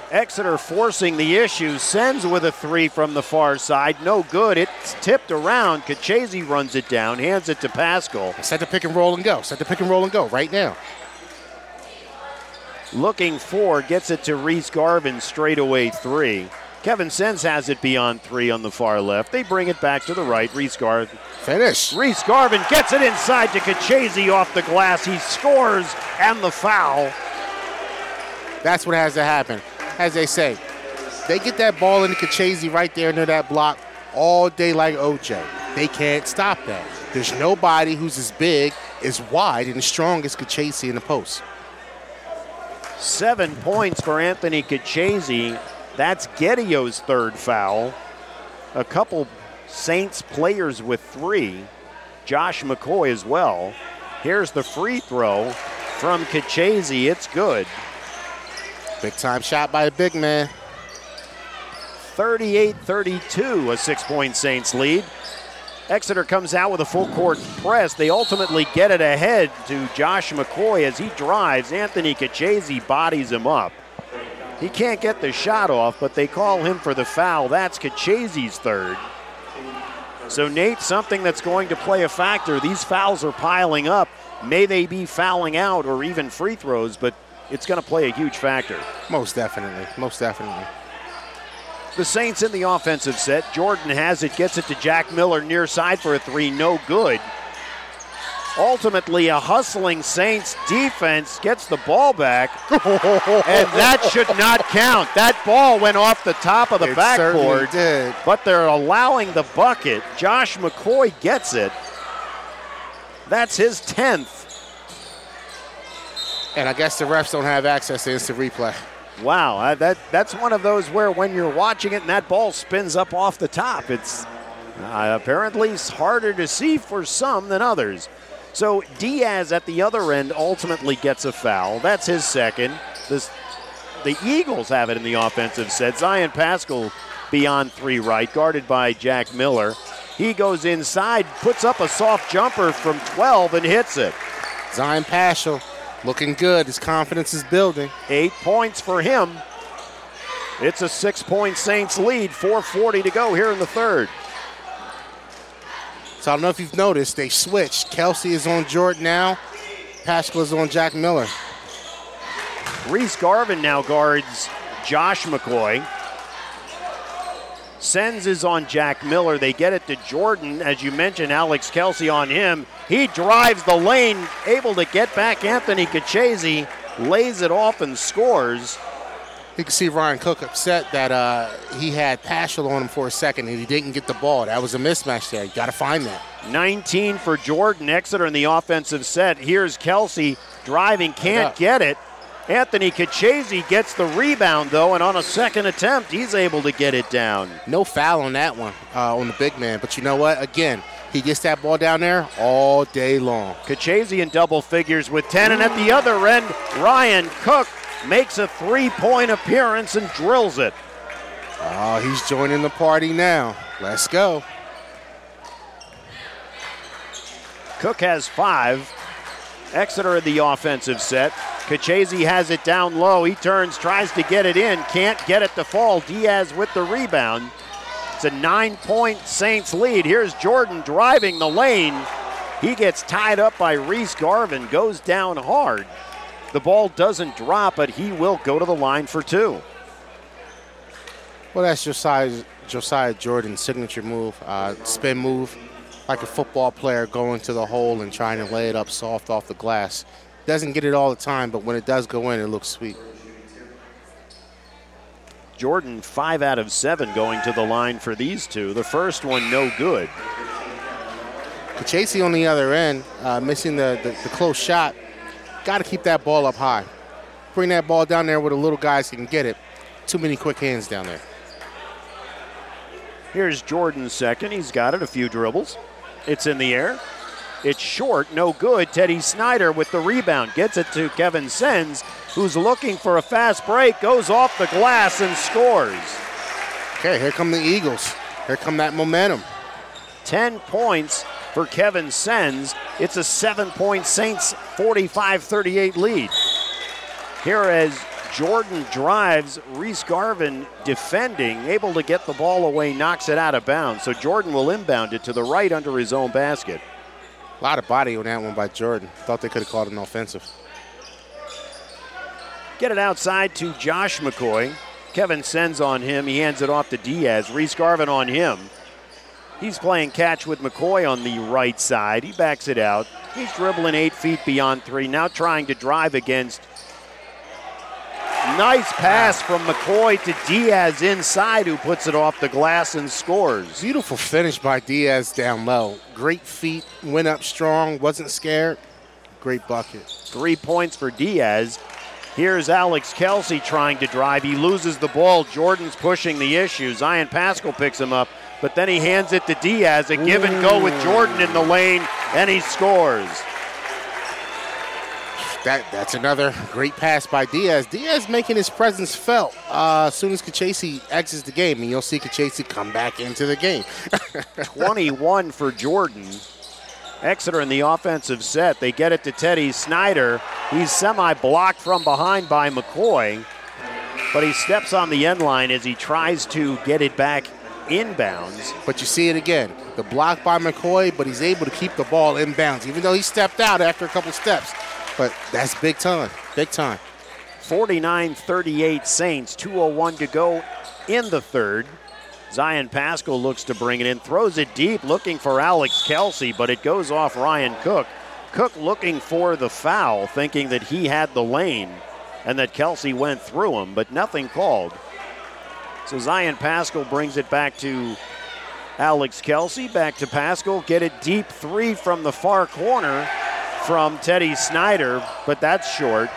Exeter forcing the issue. Sens with a three from the far side, no good. It's tipped around. Kachese runs it down, hands it to Pascal. Set the pick and roll and go. Set the pick and roll and go right now. Looking for, gets it to Reese Garvin, straightaway three. Kevin Sens has it beyond three on the far left. They bring it back to the right. Reese Garvin. Finish. Reese Garvin gets it inside to Kachese off the glass. He scores and the foul. That's what has to happen. As they say, they get that ball into Kachese right there near that block all day like OJ. They can't stop that. There's nobody who's as big, as wide, and as strong as Kachese in the post. Seven points for Anthony Kachese. That's Gedio's third foul. A couple Saints players with three. Josh McCoy as well. Here's the free throw from Kachese. It's good. Big time shot by the big man. 38 32, a six point Saints lead. Exeter comes out with a full court press. They ultimately get it ahead to Josh McCoy as he drives. Anthony Kachese bodies him up. He can't get the shot off, but they call him for the foul. That's Kachese's third. So, Nate, something that's going to play a factor. These fouls are piling up. May they be fouling out or even free throws, but it's going to play a huge factor. Most definitely. Most definitely. The Saints in the offensive set. Jordan has it, gets it to Jack Miller near side for a three, no good. Ultimately, a hustling Saints defense gets the ball back, and that should not count. That ball went off the top of the It backboard, did. but they're allowing the bucket. Josh McCoy gets it. That's his 10th. And I guess the refs don't have access to instant replay. Wow, uh, that that's one of those where when you're watching it and that ball spins up off the top, it's uh, apparently it's harder to see for some than others. So Diaz at the other end ultimately gets a foul. That's his second. This, the Eagles have it in the offensive set. Zion Pascal beyond three right, guarded by Jack Miller. He goes inside, puts up a soft jumper from 12 and hits it. Zion Paschal looking good. His confidence is building. Eight points for him. It's a six point Saints lead, 4.40 to go here in the third. So I don't know if you've noticed, they switched. Kelsey is on Jordan now. Paschal is on Jack Miller. Reese Garvin now guards Josh McCoy. Sens is on Jack Miller. They get it to Jordan. As you mentioned, Alex Kelsey on him. He drives the lane, able to get back Anthony Kachese, lays it off and scores. You can see Ryan Cook upset that uh, he had Paschal on him for a second and he didn't get the ball. That was a mismatch there. You got to find that. 19 for Jordan. Exeter in the offensive set. Here's Kelsey driving, can't get it. Anthony Kachese gets the rebound, though, and on a second attempt, he's able to get it down. No foul on that one uh, on the big man. But you know what? Again, he gets that ball down there all day long. Kachese in double figures with 10, and at the other end, Ryan Cook makes a three point appearance and drills it. Oh, he's joining the party now. Let's go. Cook has five. Exeter in the offensive set. Kachese has it down low. He turns, tries to get it in, can't get it to fall. Diaz with the rebound. It's a nine point Saints lead. Here's Jordan driving the lane. He gets tied up by Reese Garvin, goes down hard. The ball doesn't drop, but he will go to the line for two. Well, that's Josiah, Josiah Jordan's signature move, uh, spin move, like a football player going to the hole and trying to lay it up soft off the glass. Doesn't get it all the time, but when it does go in, it looks sweet. Jordan, five out of seven going to the line for these two. The first one, no good. Kachese on the other end, uh, missing the, the, the close shot. Got to keep that ball up high. Bring that ball down there where the little guys can get it. Too many quick hands down there. Here's Jordan second. He's got it, a few dribbles. It's in the air. It's short, no good. Teddy Snyder with the rebound gets it to Kevin Sens, who's looking for a fast break, goes off the glass and scores. Okay, here come the Eagles. Here come that momentum. 10 points for Kevin Sens. It's a seven point Saints 45 38 lead. Here as Jordan drives, Reese Garvin defending, able to get the ball away, knocks it out of bounds. So Jordan will inbound it to the right under his own basket. A lot of body on that one by Jordan. Thought they could have called it an offensive. Get it outside to Josh McCoy. Kevin Sens on him. He hands it off to Diaz. Reese Garvin on him. He's playing catch with McCoy on the right side. He backs it out. He's dribbling eight feet beyond three. Now trying to drive against. Nice pass from McCoy to Diaz inside, who puts it off the glass and scores. Beautiful finish by Diaz down low. Great feet, went up strong, wasn't scared. Great bucket. Three points for Diaz. Here's Alex Kelsey trying to drive. He loses the ball. Jordan's pushing the issue. Zion Pascal picks him up, but then he hands it to Diaz. A give and go with Jordan in the lane, and he scores. That that's another great pass by Diaz. Diaz making his presence felt uh, as soon as Kachese exits the game, and you'll see Kachese come back into the game. 21 for Jordan. Exeter in the offensive set. They get it to Teddy Snyder. He's semi blocked from behind by McCoy, but he steps on the end line as he tries to get it back inbounds. But you see it again. The block by McCoy, but he's able to keep the ball inbounds, even though he stepped out after a couple steps. But that's big time. Big time. 49 38 Saints, 2.01 to go in the third. Zion Pascal looks to bring it in, throws it deep, looking for Alex Kelsey, but it goes off Ryan Cook. Cook looking for the foul, thinking that he had the lane and that Kelsey went through him, but nothing called. So Zion Pascal brings it back to Alex Kelsey, back to Pascal, get it deep three from the far corner from Teddy Snyder, but that's short.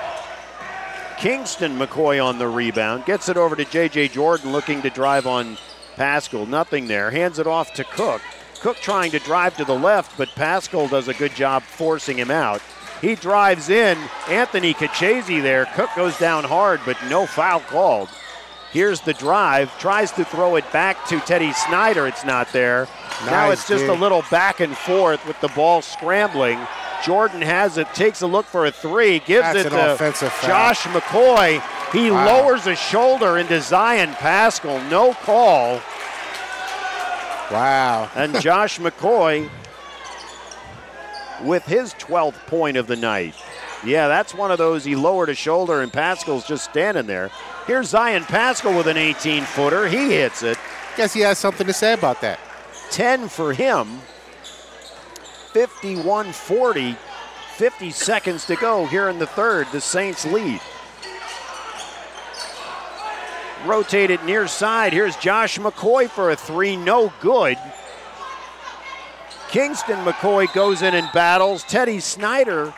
Kingston McCoy on the rebound. Gets it over to J.J. Jordan looking to drive on Pascal. Nothing there. Hands it off to Cook. Cook trying to drive to the left, but Pascal does a good job forcing him out. He drives in. Anthony Kachese there. Cook goes down hard, but no foul called. Here's the drive. Tries to throw it back to Teddy Snyder. It's not there. now it's just a little back and forth with the ball scrambling. Jordan has it, takes a look for a three, gives That's it to. Josh McCoy. He Wow. lowers a shoulder into Zion Pascal. No call. Wow. And Josh McCoy with his 12th point of the night. Yeah, that's one of those. He lowered a shoulder and Pascal's just standing there. Here's Zion Pascal with an 18 footer. He hits it. Guess he has something to say about that. 10 for him. 51 40. 50 seconds to go here in the third. The Saints lead. Rotated near side. Here's Josh McCoy for a three. No good. Kingston McCoy goes in and battles. Teddy Snyder,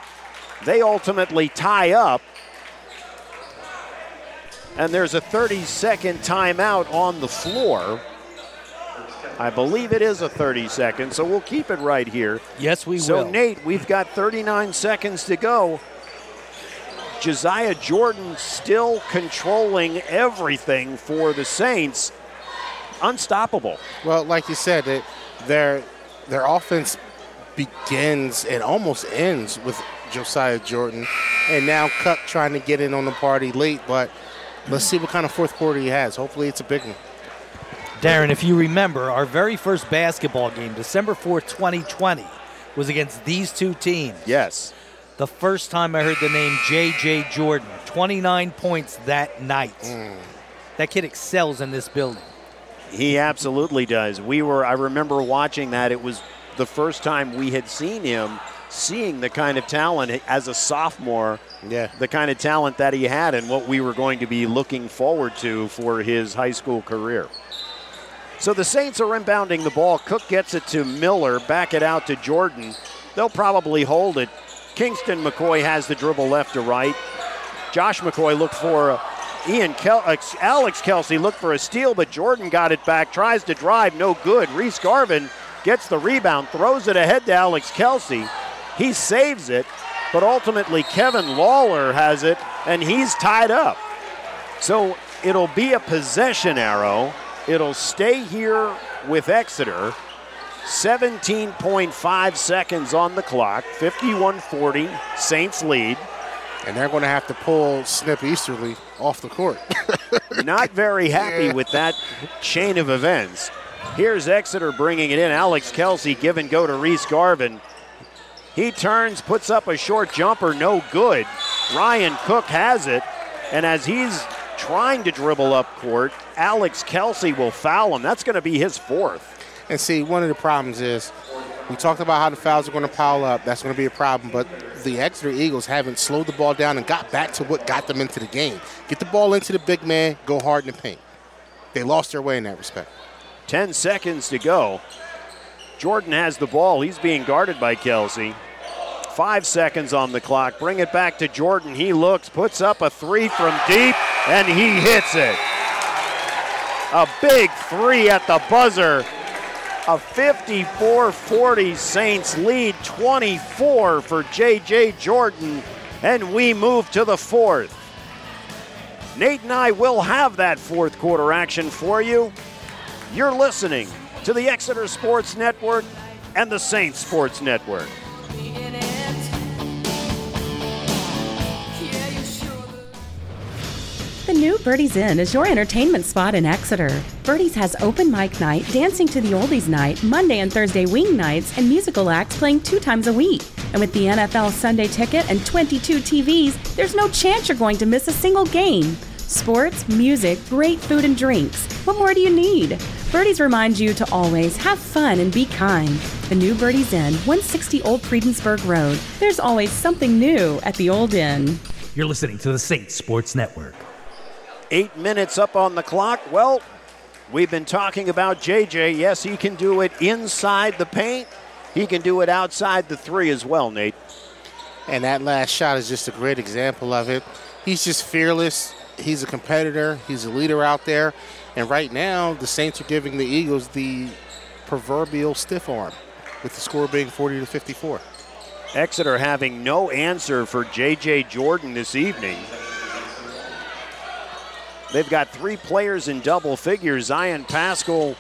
they ultimately tie up. And there's a 30 second timeout on the floor. I believe it is a 30 second, so we'll keep it right here. Yes, we so, will. So, Nate, we've got 39 seconds to go. Josiah Jordan still controlling everything for the Saints. Unstoppable. Well, like you said, it, their their offense begins and almost ends with Josiah Jordan, and now Cup trying to get in on the party late. But let's see what kind of fourth quarter he has. Hopefully, it's a big one. Darren, if you remember, our very first basketball game, December 4th, 2020, was against these two teams. Yes. The first time I heard the name J.J. Jordan, 29 points that night. Mm. That kid excels in this building. He absolutely does. We were, I remember watching that. It was the first time we had seen him seeing the kind of talent as a sophomore, Yeah. the kind of talent that he had, and what we were going to be looking forward to for his high school career. So the Saints are inbounding the ball. Cook gets it to Miller, back it out to Jordan. They'll probably hold it. Kingston McCoy has the dribble left to right. Josh McCoy looked for Ian Kel- Alex Kelsey looked for a steal, but Jordan got it back. Tries to drive, no good. Reese Garvin gets the rebound, throws it ahead to Alex Kelsey. He saves it, but ultimately Kevin Lawler has it, and he's tied up. So it'll be a possession arrow. It'll stay here with Exeter. 17.5 seconds on the clock, 51 40, Saints lead. And they're going to have to pull Skip Easterly off the court. Not very happy with that chain of events. Here's Exeter bringing it in. Alex Kelsey give and go to Reese Garvin. He turns, puts up a short jumper, no good. Ryan Cook has it, and as he's trying to dribble up court, Alex Kelsey will foul him. That's going to be his fourth. And see, one of the problems is we talked about how the fouls are going to pile up. That's going to be a problem. But the Exeter Eagles haven't slowed the ball down and got back to what got them into the game. Get the ball into the big man, go hard in the paint. They lost their way in that respect. 10 seconds to go. Jordan has the ball. He's being guarded by Kelsey. Five seconds on the clock. Bring it back to Jordan. He looks, puts up a three from deep, and he hits it. A big three at the buzzer. A 54 40 Saints lead, 24 for J.J. Jordan, and we move to the fourth. Nate and I will have that fourth quarter action for you. You're listening to the Exeter Sports Network and the Saints Sports Network. The new Birdie's Inn is your entertainment spot in Exeter. Birdie's has open mic night, dancing to the oldies night, Monday and Thursday wing nights, and musical acts playing two times a week. And with the NFL Sunday ticket and 22 TVs, there's no chance you're going to miss a single game. Sports, music, great food and drinks. What more do you need? Birdie's reminds you to always have fun and be kind. The new Birdie's Inn, 160 Old Friedensburg Road. There's always something new at the Old Inn. You're listening to the Saints Sports Network. Eight minutes up on the clock. Well, we've been talking about JJ. Yes, he can do it inside the paint. He can do it outside the three as well, Nate. And that last shot is just a great example of it. He's just fearless. He's a competitor. He's a leader out there. And right now, the Saints are giving the Eagles the proverbial stiff arm, with the score being 40 to 54. Exeter having no answer for J.J. Jordan this evening. They've got three players in double figures Zion Pascal,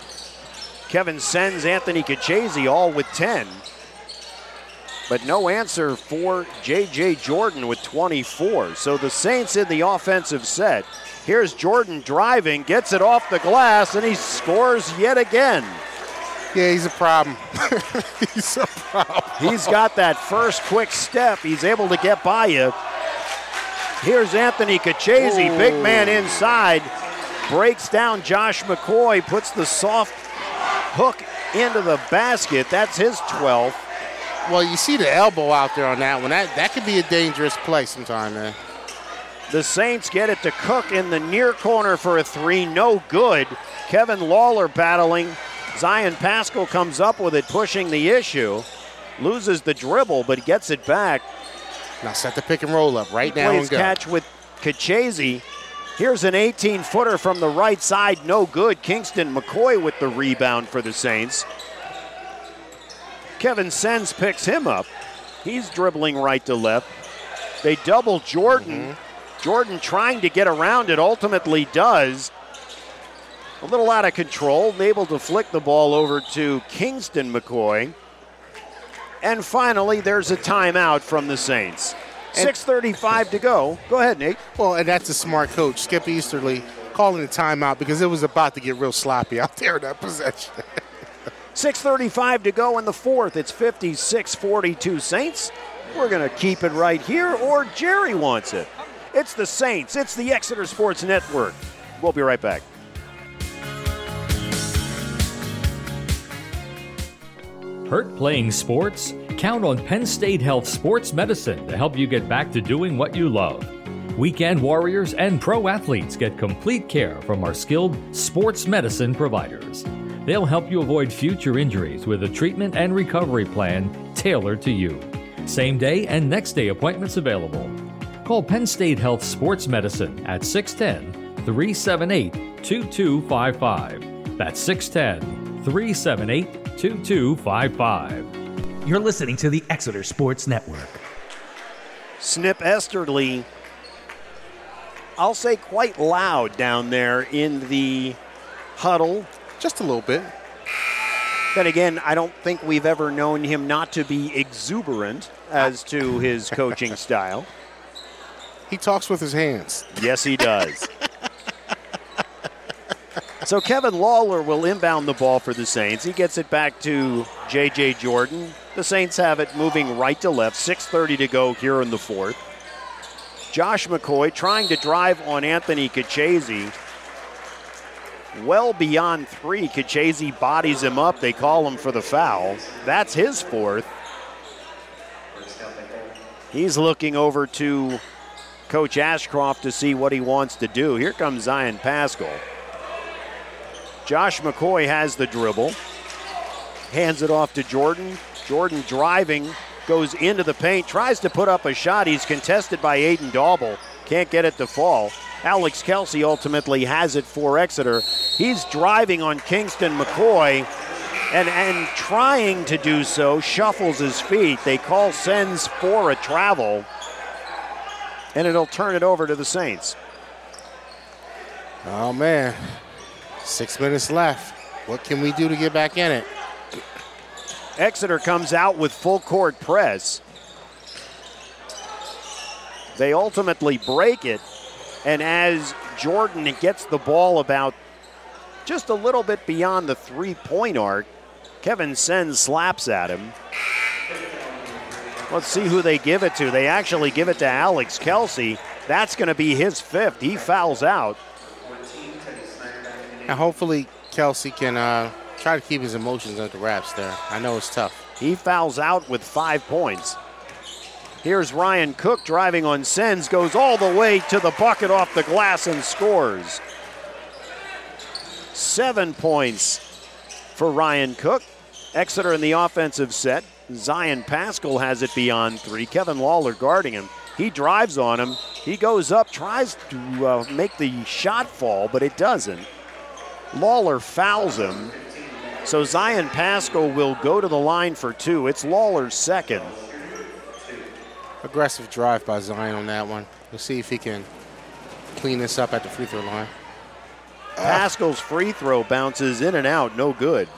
Kevin Sens, Anthony Kachese, all with 10. But no answer for J.J. Jordan with 24. So the Saints in the offensive set. Here's Jordan driving, gets it off the glass, and he scores yet again. Yeah, he's a problem. he's a problem. He's got that first quick step. He's able to get by you. Here's Anthony Kachese, big man inside, breaks down Josh McCoy, puts the soft hook into the basket. That's his 12th. Well, you see the elbow out there on that one. That that could be a dangerous play sometime, man. The Saints get it to Cook in the near corner for a three. No good. Kevin Lawler battling. Zion Pascal comes up with it, pushing the issue. Loses the dribble, but gets it back. Now set the pick and roll up right now Plays and go. catch with Kachese. Here's an 18 footer from the right side. No good. Kingston McCoy with the rebound for the Saints. Kevin Sens picks him up. He's dribbling right to left. They double Jordan. Mm-hmm. Jordan trying to get around it, ultimately does. A little out of control, able to flick the ball over to Kingston McCoy. And finally, there's a timeout from the Saints. 6.35 to go. Go ahead, Nate. Well, and that's a smart coach, Skip Easterly, calling a timeout because it was about to get real sloppy out there in that possession. 6.35 to go in the fourth. It's 56 42 Saints. We're going to keep it right here, or Jerry wants it. It's the Saints. It's the Exeter Sports Network. We'll be right back. Hurt playing sports? Count on Penn State Health Sports Medicine to help you get back to doing what you love. Weekend warriors and pro athletes get complete care from our skilled sports medicine providers. They'll help you avoid future injuries with a treatment and recovery plan tailored to you. Same day and next day appointments available. Call Penn State Health Sports Medicine at 610 378 2255. That's 610 378 2255. You're listening to the Exeter Sports Network. Skip Esterly, I'll say quite loud down there in the huddle. Just a little bit. Then again, I don't think we've ever known him not to be exuberant as to his coaching style. He talks with his hands. Yes, he does. So Kevin Lawler will inbound the ball for the Saints. He gets it back to J.J. Jordan. The Saints have it moving right to left. 6.30 to go here in the fourth. Josh McCoy trying to drive on Anthony Kachese. Well beyond three, Kachese bodies him up. They call him for the foul. That's his fourth. He's looking over to Coach Ashcroft to see what he wants to do. Here comes Zion Pascal. Josh McCoy has the dribble, hands it off to Jordan. Jordan driving, goes into the paint, tries to put up a shot. He's contested by Aiden Daubel. Can't get it to fall. Alex Kelsey ultimately has it for Exeter. He's driving on Kingston McCoy and, and trying to do so, shuffles his feet. They call Sens for a travel and it'll turn it over to the Saints. Oh man, six minutes left. What can we do to get back in it? Exeter comes out with full court press. They ultimately break it, and as Jordan gets the ball about just a little bit beyond the three point arc, Kevin Sen slaps at him. Let's see who they give it to. They actually give it to Alex Kelsey. That's going to be his fifth. He fouls out. And hopefully Kelsey can uh, try to keep his emotions under wraps there. I know it's tough. He fouls out with five points. Here's Ryan Cook driving on Sens, goes all the way to the bucket off the glass and scores. Seven points for Ryan Cook. Exeter in the offensive set. Zion Pascal has it beyond three. Kevin Lawler guarding him. He drives on him. He goes up, tries to uh, make the shot fall, but it doesn't. Lawler fouls him. So Zion Pasco will go to the line for two. It's Lawler's second. Aggressive drive by Zion on that one. We'll see if he can clean this up at the free throw line. Ah. Pascal's free throw bounces in and out, no good.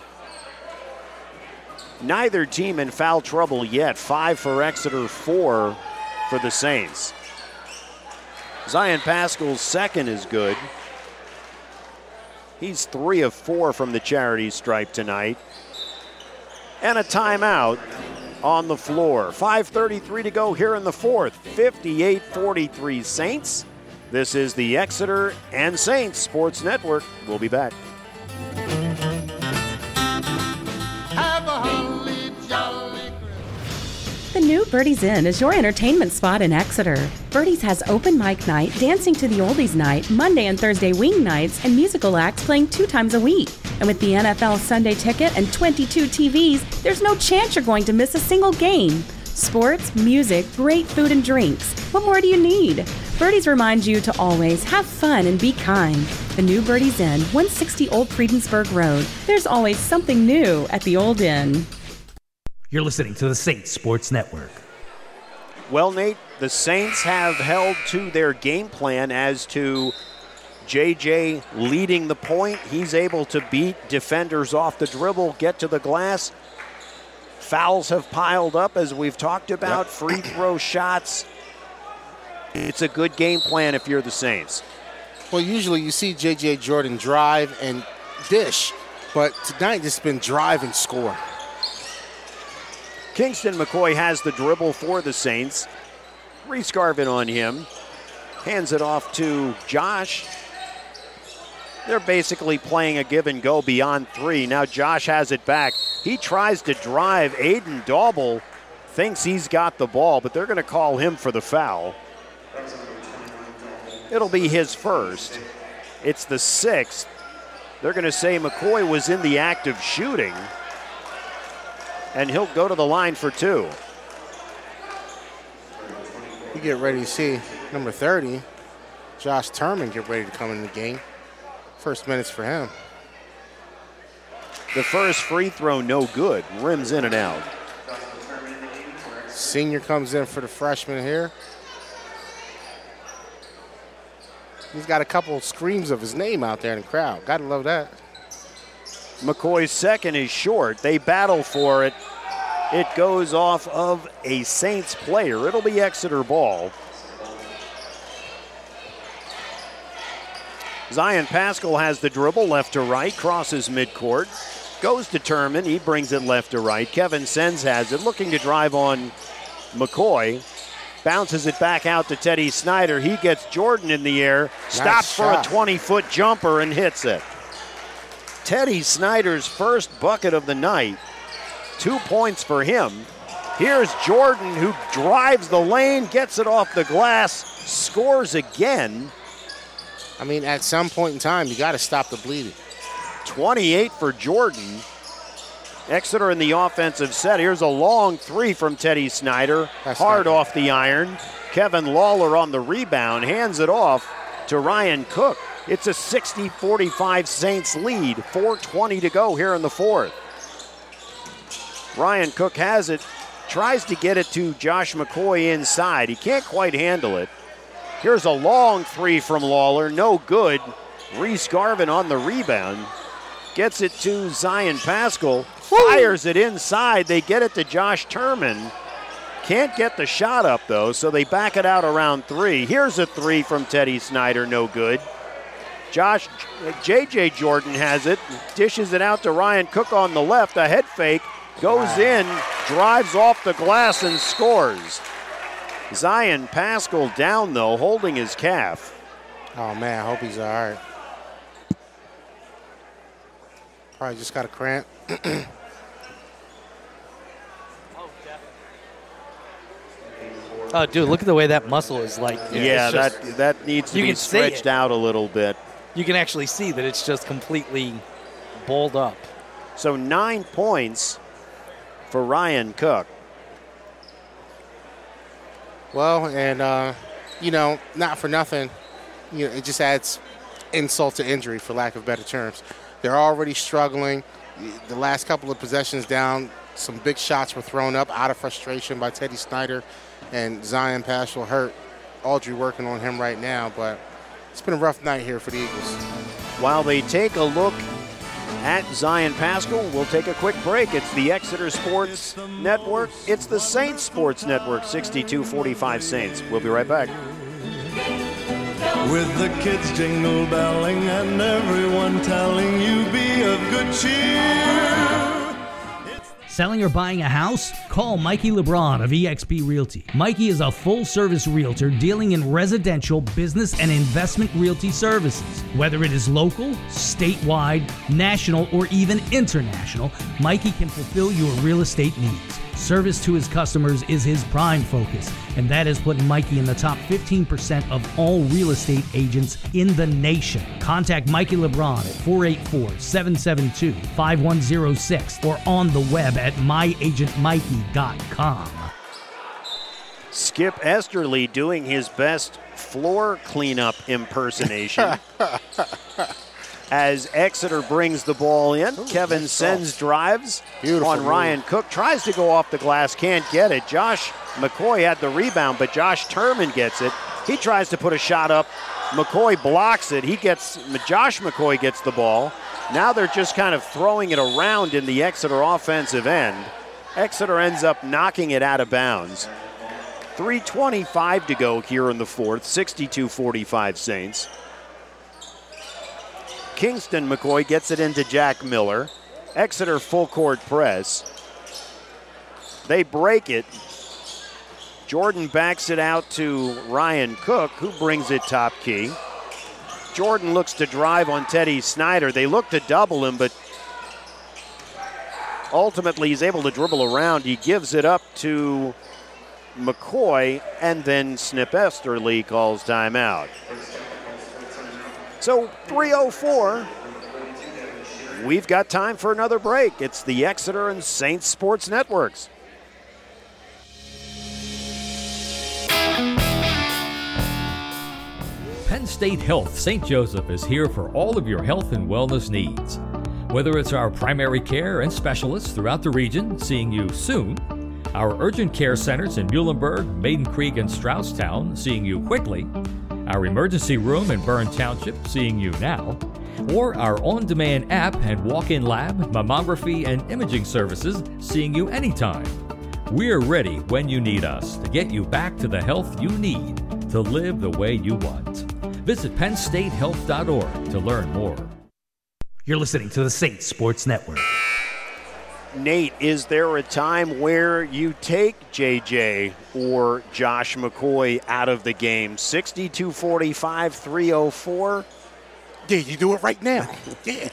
Neither team in foul trouble yet. Five for Exeter, four for the Saints. Zion Pascal's second is good. He's three of four from the charity stripe tonight. And a timeout on the floor. 5.33 to go here in the fourth. 58 43 Saints. This is the Exeter and Saints Sports Network. We'll be back. The new Birdie's Inn is your entertainment spot in Exeter. Birdie's has open mic night, dancing to the oldies night, Monday and Thursday wing nights, and musical acts playing two times a week. And with the NFL Sunday ticket and 22 TVs, there's no chance you're going to miss a single game. Sports, music, great food and drinks. What more do you need? Birdie's reminds you to always have fun and be kind. The new Birdie's Inn, 160 Old Friedensburg Road. There's always something new at the Old Inn. You're listening to the Saints Sports Network. Well, Nate, the Saints have held to their game plan as to JJ leading the point. He's able to beat defenders off the dribble, get to the glass. Fouls have piled up, as we've talked about, free throw shots. It's a good game plan if you're the Saints. Well, usually you see J.J. Jordan drive and dish, but tonight it's been drive and score. Kingston McCoy has the dribble for the Saints. Reese Garvin on him. Hands it off to Josh. They're basically playing a give and go beyond three. Now Josh has it back. He tries to drive. Aiden Daubel thinks he's got the ball, but they're going to call him for the foul. It'll be his first. It's the sixth. They're going to say McCoy was in the act of shooting, and he'll go to the line for two. You get ready to see number 30, Josh Turman, get ready to come in the game. First minutes for him. The first free throw, no good. Rims in and out. Senior comes in for the freshman here. He's got a couple screams of his name out there in the crowd. Gotta love that. McCoy's second is short. They battle for it. It goes off of a Saints player. It'll be Exeter ball. Zion Pascal has the dribble left to right, crosses midcourt, goes to Turman. He brings it left to right. Kevin Sens has it, looking to drive on McCoy. Bounces it back out to Teddy Snyder. He gets Jordan in the air, stops for a 20 foot jumper, and hits it. Teddy Snyder's first bucket of the night. Two points for him. Here's Jordan who drives the lane, gets it off the glass, scores again. I mean, at some point in time, you got to stop the bleeding. 28 for Jordan. Exeter in the offensive set. Here's a long three from Teddy Snyder. That's Hard off the iron. Kevin Lawler on the rebound, hands it off to Ryan Cook. It's a 60 45 Saints lead. 4.20 to go here in the fourth. Ryan Cook has it, tries to get it to Josh McCoy inside. He can't quite handle it. Here's a long three from Lawler, no good. Reese Garvin on the rebound. Gets it to Zion Pascal. Fires it inside. They get it to Josh Turman. Can't get the shot up though, so they back it out around three. Here's a three from Teddy Snyder, no good. Josh JJ Jordan has it, dishes it out to Ryan Cook on the left. A head fake goes in, drives off the glass and scores. Zion Pascal down though, holding his calf. Oh man, I hope he's all right. Probably just got a cramp. Oh, dude, look at the way that muscle is like. Yeah, it's just- that that needs to be stretched out a little bit. You can actually see that it's just completely balled up. So nine points for Ryan Cook. Well, and uh, you know, not for nothing, you know, it just adds insult to injury, for lack of better terms. They're already struggling. The last couple of possessions down, some big shots were thrown up out of frustration by Teddy Snyder and Zion Paschal hurt. Audrey working on him right now, but it's been a rough night here for the Eagles. While they take a look at Zion Pascal, we'll take a quick break. It's the Exeter Sports Network. It's the Saints Sports Network, 6245 Saints. We'll be right back. With the kids jingle belling and everyone telling you be of good cheer. Selling or buying a house? Call Mikey LeBron of eXp Realty. Mikey is a full service realtor dealing in residential, business, and investment realty services. Whether it is local, statewide, national, or even international, Mikey can fulfill your real estate needs. Service to his customers is his prime focus, and that has put Mikey in the top 15% of all real estate agents in the nation. Contact Mikey LeBron at 484 772 5106 or on the web at myagentmikey.com. Skip Esterly doing his best floor cleanup impersonation. As Exeter brings the ball in, Kevin Sens drives Beautiful on move. Ryan Cook, tries to go off the glass, can't get it. Josh McCoy had the rebound, but Josh Turman gets it. He tries to put a shot up. McCoy blocks it. He gets Josh McCoy gets the ball. Now they're just kind of throwing it around in the Exeter offensive end. Exeter ends up knocking it out of bounds. 3.25 to go here in the fourth, 62 45 Saints. Kingston McCoy gets it into Jack Miller. Exeter full court press. They break it. Jordan backs it out to Ryan Cook, who brings it top key. Jordan looks to drive on Teddy Snyder. They look to double him, but ultimately he's able to dribble around. He gives it up to McCoy, and then Skip Esterly calls timeout. So 304. We've got time for another break. It's the Exeter and Saints Sports Networks. Penn State Health St. Joseph is here for all of your health and wellness needs. Whether it's our primary care and specialists throughout the region seeing you soon, our urgent care centers in Muhlenberg, Maiden Creek, and Strausstown seeing you quickly, our emergency room in Bern Township seeing you now, or our on demand app and walk in lab, mammography, and imaging services seeing you anytime. We're ready when you need us to get you back to the health you need to live the way you want. Visit PennStateHealth.org to learn more. You're listening to the Saints Sports Network. Nate, is there a time where you take JJ or Josh McCoy out of the game? 62 45, 304. Yeah, you do it right now. Yeah,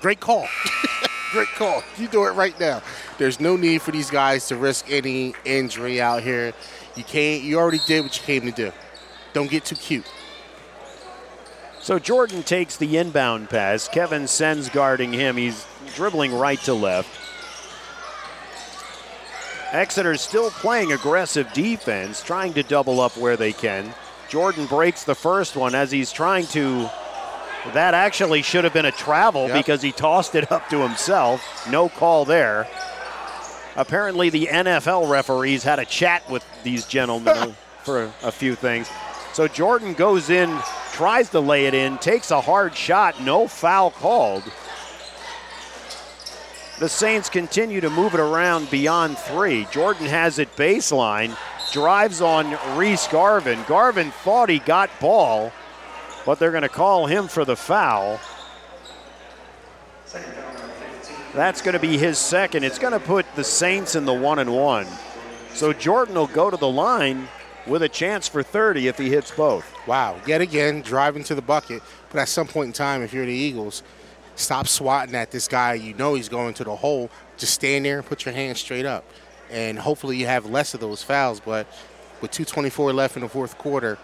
great call. great call. You do it right now. There's no need for these guys to risk any injury out here. You can't. You already did what you came to do. Don't get too cute. So Jordan takes the inbound pass. Kevin Sens guarding him. He's dribbling right to left. Exeter's still playing aggressive defense, trying to double up where they can. Jordan breaks the first one as he's trying to. That actually should have been a travel Yep. because he tossed it up to himself. No call there. Apparently, the NFL referees had a chat with these gentlemen for a few things. So Jordan goes in, tries to lay it in, takes a hard shot, no foul called. The Saints continue to move it around beyond three. Jordan has it baseline, drives on Reese Garvin. Garvin thought he got ball, but they're going to call him for the foul. That's going to be his second. It's going to put the Saints in the one and one. So Jordan will go to the line with a chance for 30 if he hits both. Wow. Yet again, driving to the bucket. But at some point in time, if you're the Eagles, stop swatting at this guy. You know he's going to the hole. Just stand there and put your hands straight up. And hopefully you have less of those fouls. But with 2.24 left in the fourth quarter,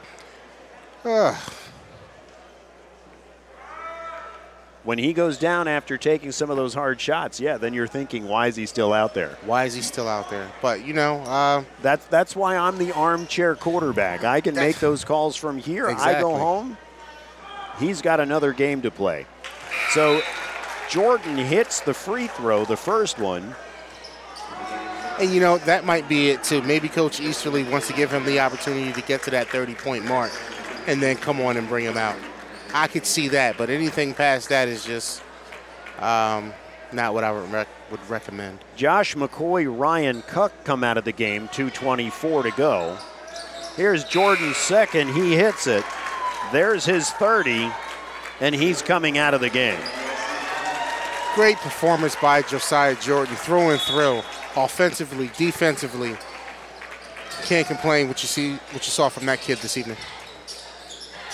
When he goes down after taking some of those hard shots, yeah, then you're thinking, why is he still out there? why is he still out there? But, you know, uh, That's that's why I'm the armchair quarterback. I can make those calls from here. I go home. He's got another game to play. So Jordan hits the free throw, the first one. And you know, that might be it too. Maybe Coach Easterly wants to give him the opportunity to get to that 30 point mark and then come on and bring him out. I could see that, but anything past that is just um, not what I would, rec- would recommend. Josh McCoy, Ryan Cook come out of the game, 224 to go. Here's Jordan's second. He hits it. There's his 30, and he's coming out of the game. Great performance by Josiah Jordan, through and through, offensively, defensively. Can't complain what you see, what you saw from that kid this evening.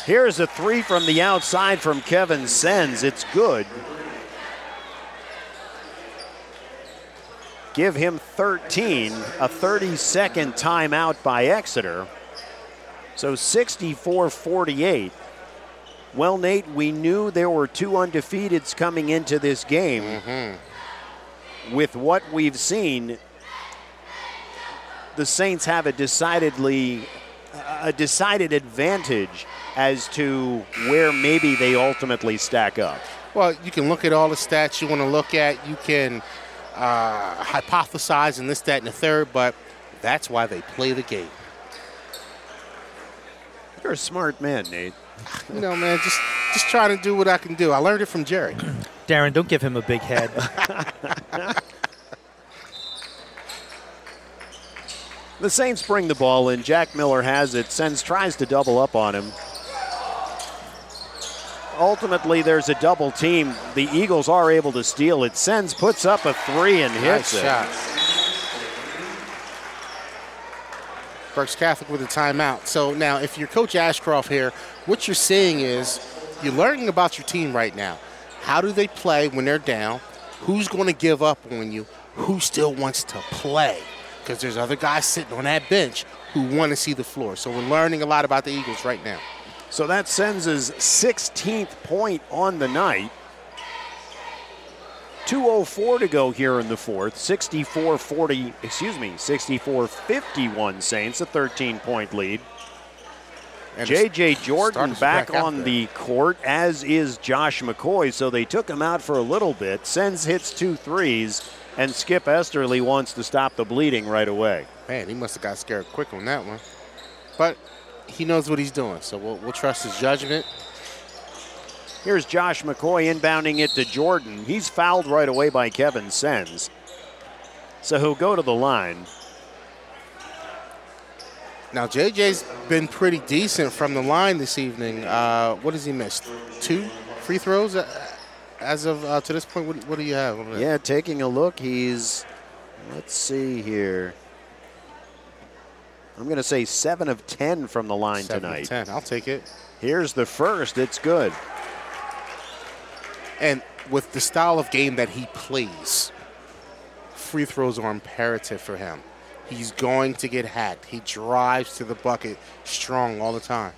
Here's a three from the outside from Kevin Sens. It's good. Give him 13, a 30 second timeout by Exeter. So 64 48. Well, Nate, we knew there were two undefeateds coming into this game. With what we've seen, the Saints have a decidedly a decided advantage as to where maybe they ultimately stack up. Well, you can look at all the stats you want to look at. You can uh, hypothesize and this, that, and the third, but that's why they play the game. You're a smart man, Nate. You know, man, just just trying to do what I can do. I learned it from Jerry. Darren, don't give him a big head. The Saints bring the ball in. Jack Miller has it. Sens tries to double up on him. Ultimately, there's a double team. The Eagles are able to steal it. Sens puts up a three and hits Nice it. shot. Berks Catholic with a timeout. So now, if you're Coach Ashcroft here, what you're seeing is you're learning about your team right now. How do they play when they're down? Who's going to give up on you? Who still wants to play? Because there's other guys sitting on that bench who want to see the floor. So we're learning a lot about the Eagles right now. So that sends his 16th point on the night. 204 to go here in the fourth. 64-40, excuse me, 64-51 Saints, a 13 point lead. And J.J. Jordan back back on the court, as is Josh McCoy. So they took him out for a little bit. Sens hits two threes, and Skip Esterly wants to stop the bleeding right away. Man, he must have got scared quick on that one. But he knows what he's doing, so we'll, we'll trust his judgment. Here's Josh McCoy inbounding it to Jordan. He's fouled right away by Kevin Sens. So he'll go to the line. Now, JJ's been pretty decent from the line this evening. Uh, what has he missed? Two free throws uh, as of uh, to this point. What, what do you have? What do you- Yeah, taking a look, he's, let's see here. I'm going to say 7 of 10 from the line Seven of tonight. 10. I'll take it. Here's the first. It's good. And with the style of game that he plays, free throws are imperative for him. He's going to get hacked. He drives to the bucket strong all the time.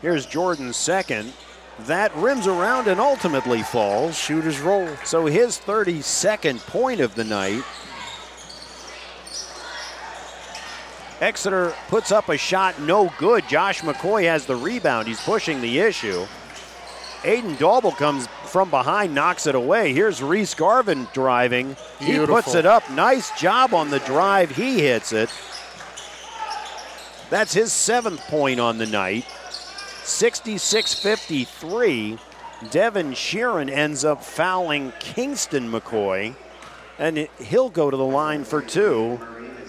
Here's Jordan's second. That rims around and ultimately falls. Shooters roll. So his 32nd point of the night. Exeter puts up a shot, no good. Josh McCoy has the rebound. He's pushing the issue. Aiden Daubel comes from behind, knocks it away. Here's Reese Garvin driving. He puts it up. Nice job on the drive. He hits it. That's his seventh point on the night. 66 53. Devin Sheeran ends up fouling Kingston McCoy, and he'll go to the line for two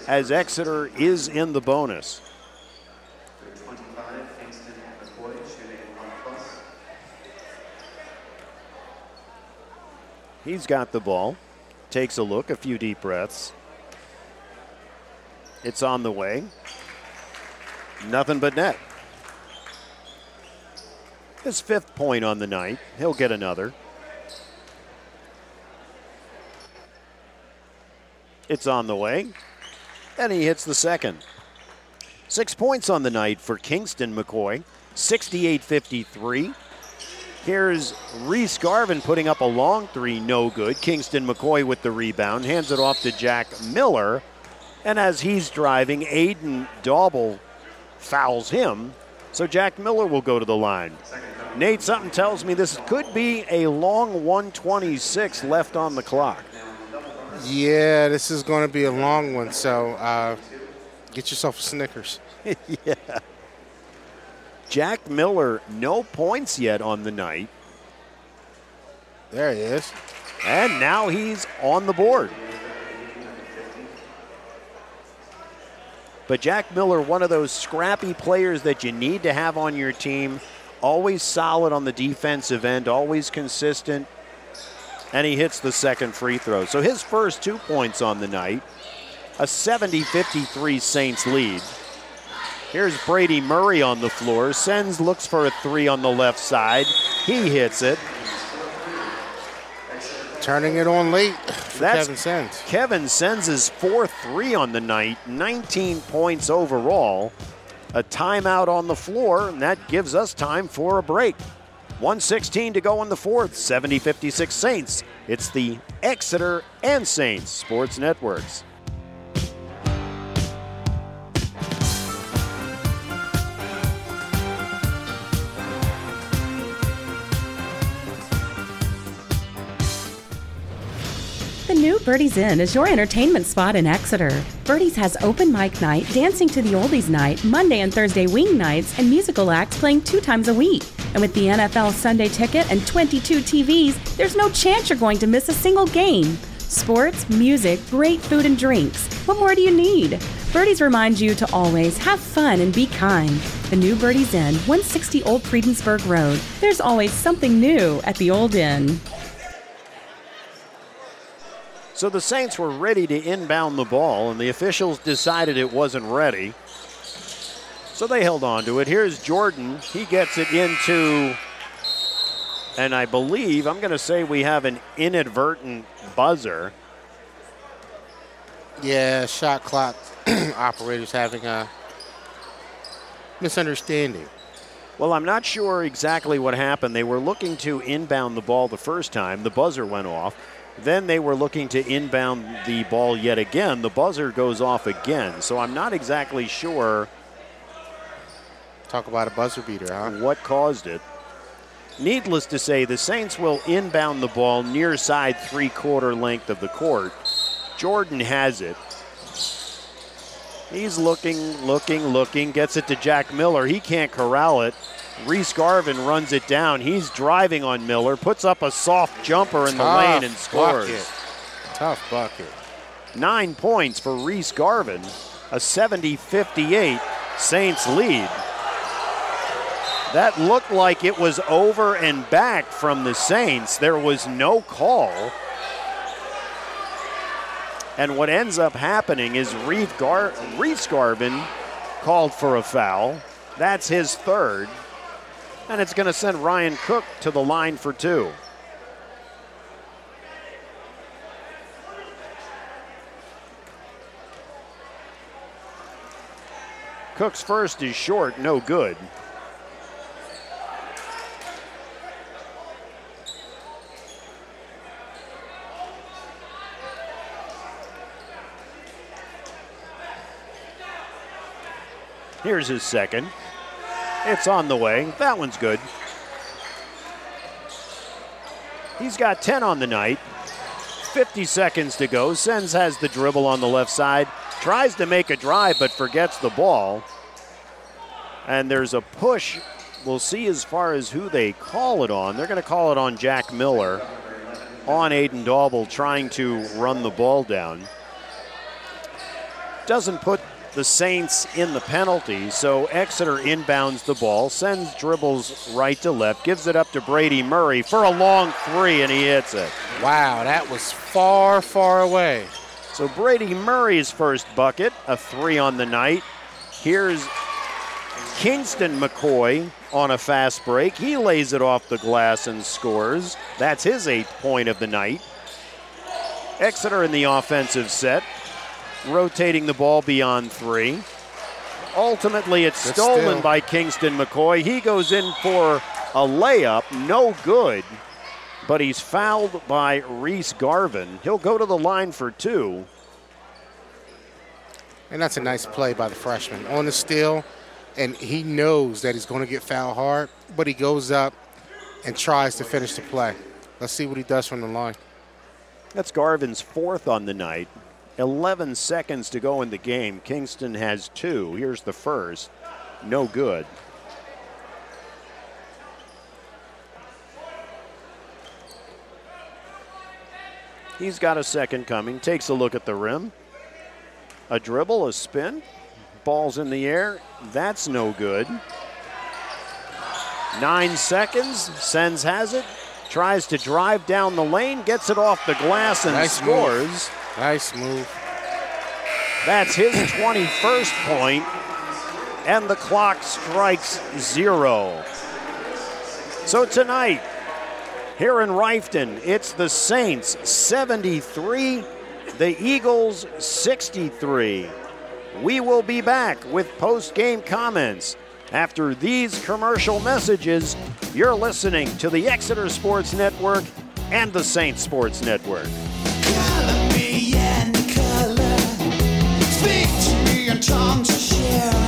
as Exeter is in the bonus. He's got the ball, takes a look, a few deep breaths. It's on the way. Nothing but net. His fifth point on the night. He'll get another. It's on the way. And he hits the second. Six points on the night for Kingston McCoy. 68 53. Here's Reese Garvin putting up a long three, no good. Kingston McCoy with the rebound, hands it off to Jack Miller. And as he's driving, Aiden Daubel fouls him. So Jack Miller will go to the line. Nate, something tells me this could be a long 126 left on the clock. Yeah, this is going to be a long one, so uh, get yourself a Snickers. yeah. Jack Miller, no points yet on the night. There he is. And now he's on the board. But Jack Miller, one of those scrappy players that you need to have on your team, always solid on the defensive end, always consistent. And he hits the second free throw. So his first two points on the night, a 70 53 Saints lead. Here's Brady Murray on the floor. Sens, looks for a three on the left side. He hits it. Turning it on late That's- Kevin Sens. Kevin Sens his fourth three on the night, 19 points overall. A timeout on the floor, and that gives us time for a break. 116 to go in the fourth, 70 56 Saints. It's the Exeter and Saints Sports Networks. New Birdie's Inn is your entertainment spot in Exeter. Birdie's has open mic night, dancing to the oldies night, Monday and Thursday wing nights, and musical acts playing two times a week. And with the NFL Sunday ticket and 22 TVs, there's no chance you're going to miss a single game. Sports, music, great food and drinks. What more do you need? Birdie's reminds you to always have fun and be kind. The new Birdie's Inn, 160 Old Friedensburg Road. There's always something new at the Old Inn. So the Saints were ready to inbound the ball, and the officials decided it wasn't ready. So they held on to it. Here's Jordan. He gets it into, and I believe, I'm going to say we have an inadvertent buzzer. Yeah, shot clock operators having a misunderstanding. Well, I'm not sure exactly what happened. They were looking to inbound the ball the first time, the buzzer went off. Then they were looking to inbound the ball yet again. The buzzer goes off again. So I'm not exactly sure Talk about a buzzer beater, huh? What caused it? Needless to say, the Saints will inbound the ball near side three quarter length of the court. Jordan has it. He's looking, looking, looking, gets it to Jack Miller. He can't corral it. Reese Garvin runs it down. He's driving on Miller, puts up a soft jumper in the lane and scores. bucket. Tough bucket. Nine points for Reese Garvin, a 70 58 Saints lead. That looked like it was over and back from the Saints. There was no call. And what ends up happening is Reeve Gar- Reese Garvin called for a foul. That's his third. And it's going to send Ryan Cook to the line for two. Cook's first is short, no good. Here's his second. It's on the way. That one's good. He's got 10 on the night. 50 seconds to go. Sens has the dribble on the left side. Tries to make a drive but forgets the ball. And there's a push. We'll see as far as who they call it on. They're going to call it on Jack Miller, on Aiden Daubel trying to run the ball down. Doesn't put the Saints in the penalty, so Exeter inbounds the ball, Sens dribbles right to left, gives it up to Brady Murray for a long three, and he hits it. Wow, that was far, far away. So Brady Murray's first bucket, a three on the night. Here's Kingston McCoy on a fast break. He lays it off the glass and scores. That's his eighth point of the night. Exeter in the offensive set, rotating the ball beyond three. Ultimately, it's stolen steal. by Kingston McCoy. He goes in for a layup, no good, but he's fouled by Reese Garvin. He'll go to the line for two. And that's a nice play by the freshman on the steal. And he knows that he's going to get fouled hard, but he goes up and tries to finish the play. Let's see what he does from the line. That's Garvin's fourth on the night. 11 seconds to go in the game. Kingston has two. Here's the first. No good. He's got a second coming. Takes a look at the rim. A dribble, a spin. Ball's in the air. That's no good. Nine seconds. Sens has it. Tries to drive down the lane. Gets it off the glass and Nice scores. move. Nice move. That's his 21st point, and the clock strikes zero. So tonight, here in Reiffton, it's the Saints 73, the Eagles 63. We will be back with post game comments. After these commercial messages, you're listening to the Exeter Sports Network and the Saints Sports Network. Tongues to share.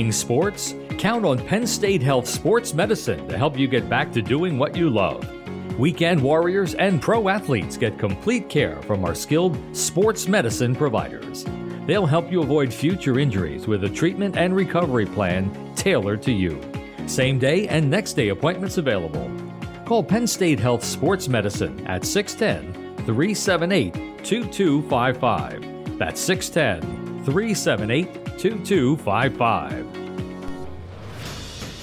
Playing sports? Count on Penn State Health Sports Medicine to help you get back to doing what you love. Weekend warriors and pro athletes get complete care from our skilled sports medicine providers. They'll help you avoid future injuries with a treatment and recovery plan tailored to you. Same day and next day appointments available. Call Penn State Health Sports Medicine at 610 378 2255. That's 610 378 2255.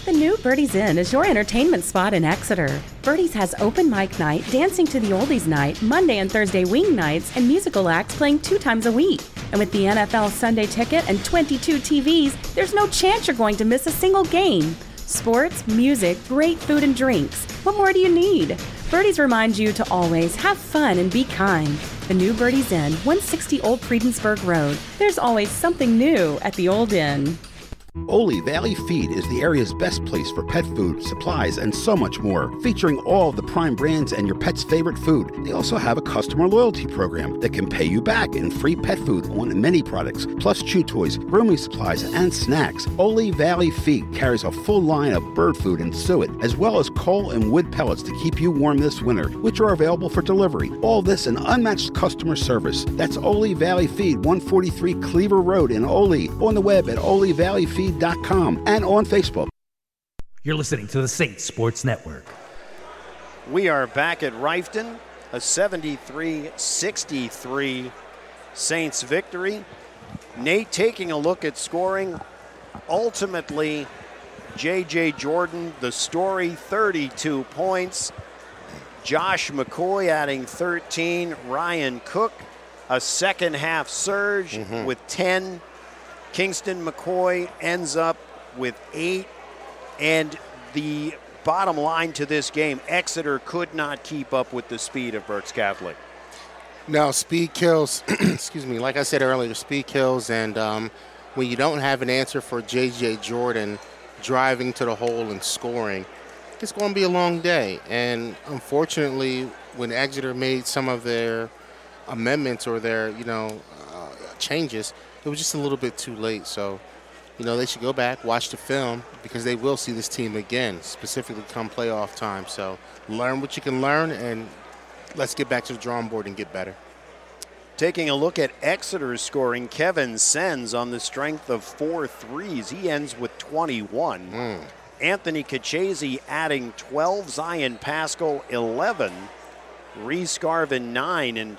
The new Birdie's Inn is your entertainment spot in Exeter. Birdie's has open mic night, dancing to the oldies night, Monday and Thursday wing nights, and musical acts playing two times a week. And with the NFL Sunday ticket and 22 TVs, there's no chance you're going to miss a single game. Sports, music, great food and drinks. What more do you need? Birdie's reminds you to always have fun and be kind. The new Birdie's Inn, 160 Old Friedensburg Road. There's always something new at the Old Inn. Oley Valley Feed is the area's best place for pet food, supplies, and so much more, featuring all the prime brands and your pet's favorite food. They also have a customer loyalty program that can pay you back in free pet food on many products, plus chew toys, grooming supplies, and snacks. Oley Valley Feed carries a full line of bird food and suet, as well as coal and wood pellets to keep you warm this winter, which are available for delivery. All this and unmatched customer service. That's Oley Valley Feed, 143 Cleaver Road in Oley, on the web at oleyvalleyfeed.com and on Facebook. You're listening to the Saints Sports Network. We are back at Reiffton, a 73 63 Saints victory. Nate taking a look at scoring. Ultimately, J.J. Jordan, the story, 32 points. Josh McCoy adding 13. Ryan Cook, a second half surge mm-hmm. with 10. Kingston McCoy ends up with eight. And the bottom line to this game, Exeter could not keep up with the speed of Berks Catholic. No, speed kills. excuse me. Like I said earlier, speed kills, and um, when you don't have an answer for J.J. Jordan driving to the hole and scoring, it's going to be a long day. And unfortunately, when Exeter made some of their amendments or their, you know, uh, changes, it was just a little bit too late. So, you know, they should go back, watch the film, because they will see this team again, specifically come playoff time. So, learn what you can learn, and let's get back to the drawing board and get better. Taking a look at Exeter's scoring, Kevin Sens on the strength of four threes. He ends with 21. Hmm. Anthony Kachese adding 12, Zion Pascal 11, Reese Garvin 9. And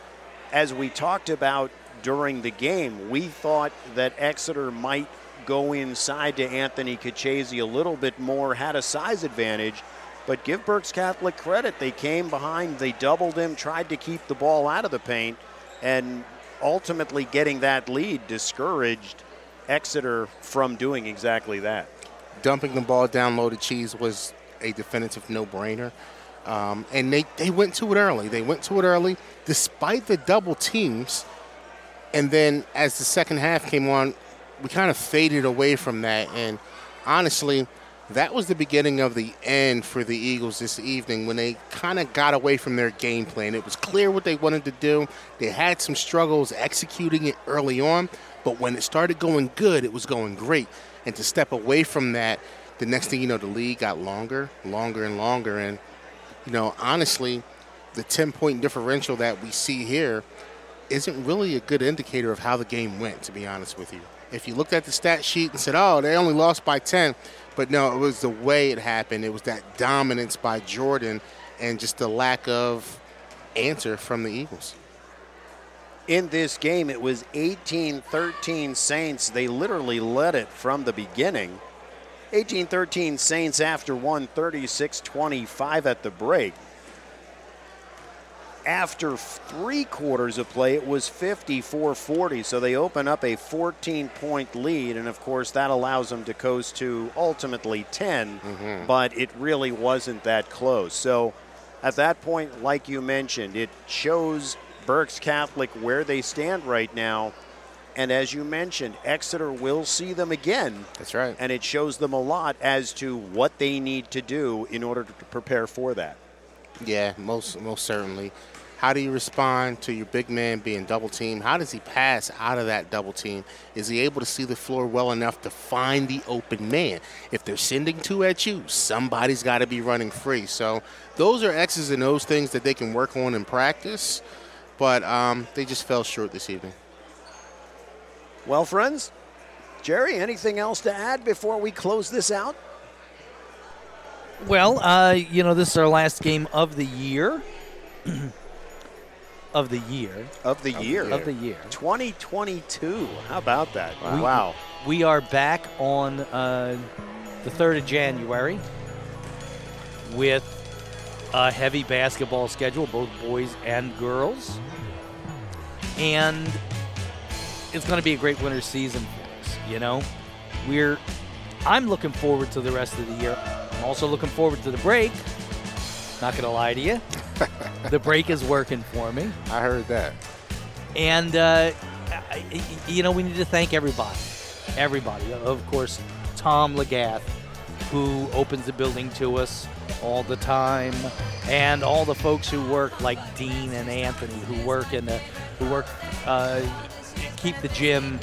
as we talked about during the game, we thought that Exeter might go inside to Anthony Kachese a little bit more, had a size advantage. But give Berks Catholic credit. They came behind, they doubled him, tried to keep the ball out of the paint, and ultimately getting that lead discouraged Exeter from doing exactly that. dumping the ball down low to Cheese was a definitive no-brainer. Um, and they, they went to it early. They went to it early despite the double teams. And then as the second half came on, we kind of faded away from that. And honestly, that was the beginning of the end for the Eagles this evening when they kind of got away from their game plan. It was clear what they wanted to do. They had some struggles executing it early on, but when it started going good, it was going great. And to step away from that, the next thing you know, the lead got longer, longer, and longer. And, you know, honestly, the 10 point differential that we see here isn't really a good indicator of how the game went, to be honest with you. If you looked at the stat sheet and said, oh, they only lost by 10, but no, it was the way it happened. It was that dominance by Jordan and just the lack of answer from the Eagles. In this game, it was 18 13 Saints. They literally led it from the beginning. 18 13 Saints after one, 36 25 at the break. After three quarters of play, it was 54 40. So they open up a 14 point lead. And of course, that allows them to coast to ultimately 10. Mm-hmm. But it really wasn't that close. So at that point, like you mentioned, it shows Berks Catholic where they stand right now. And as you mentioned, Exeter will see them again. That's right. And it shows them a lot as to what they need to do in order to prepare for that. Yeah, most most certainly. How do you respond to your big man being double teamed? How does he pass out of that double team? Is he able to see the floor well enough to find the open man? If they're sending two at you, somebody's got to be running free. So those are X's and O's things that they can work on in practice, but um, they just fell short this evening. Well, friends, Jerry, anything else to add before we close this out? Well, uh, you know, this is our last game of the year. of the year. Of the year. Of the year. 2022. How about that? We- Wow. We are back on uh, the 3rd of January with a heavy basketball schedule, both boys and girls. And it's going to be a great winter season for us, you know? We're I'm looking forward to the rest of the year. I'm also looking forward to the break. Not going to lie to you. the break is working for me. I heard that. And, uh, I- you know, we need to thank everybody. Everybody. Of course, Tom Legath, who opens the building to us all the time, and all the folks who work, like Dean and Anthony, who work in the, who work, uh, keep the gym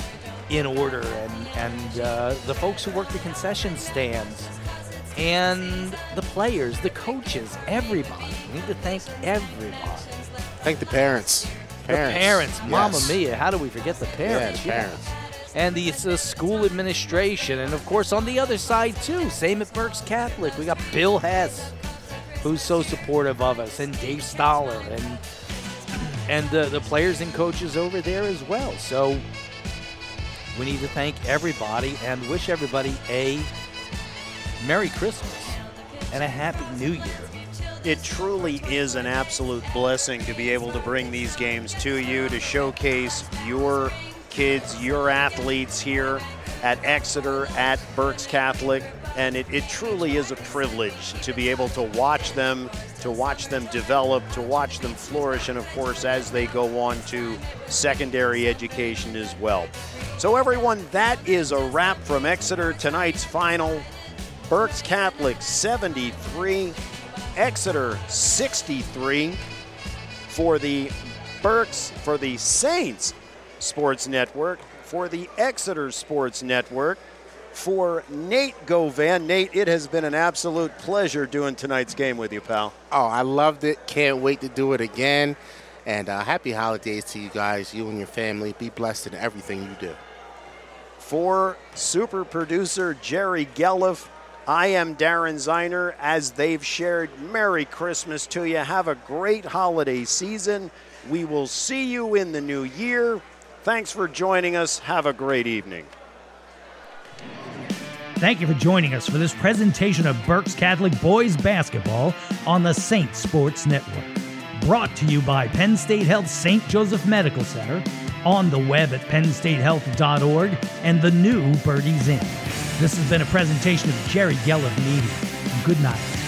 in order, and, and uh, the folks who work the concession stands, and the players, the coaches, everybody. We need to thank everybody. Thank the parents. The parents, Yes. Mia! How do we forget the parents? the parents. And the, the school administration, and of course on the other side too. Same at Berks Catholic, we got Bill Hess, who's so supportive of us, and Dave Stoller, and and the, the players and coaches over there as well. So we need to thank everybody and wish everybody a Merry Christmas and a Happy New Year. It truly is an absolute blessing to be able to bring these games to you to showcase your kids, your athletes here at Exeter, at Berks Catholic. And it, it truly is a privilege to be able to watch them, to watch them develop, to watch them flourish, and of course, as they go on to secondary education as well. So, everyone, that is a wrap from Exeter tonight's final. Berks Catholic 73, Exeter 63 for the Berks, for the Saints Sports Network, for the Exeter Sports Network, for Nate Govan. Nate, it has been an absolute pleasure doing tonight's game with you, pal. Oh, I loved it. Can't wait to do it again. And uh, happy holidays to you guys, you and your family. Be blessed in everything you do. For super producer Jerry Gelliff, I am Darren Ziner. As they've shared, Merry Christmas to you. Have a great holiday season. We will see you in the new year. Thanks for joining us. Have a great evening. Thank you for joining us for this presentation of Berks Catholic Boys Basketball on the Saint Sports Network. Brought to you by Penn State Health St. Joseph Medical Center, on the web at pennstatehealth.org, and the new Birdie's Inn. This has been a presentation of Jerry Gelliff Media. Good night.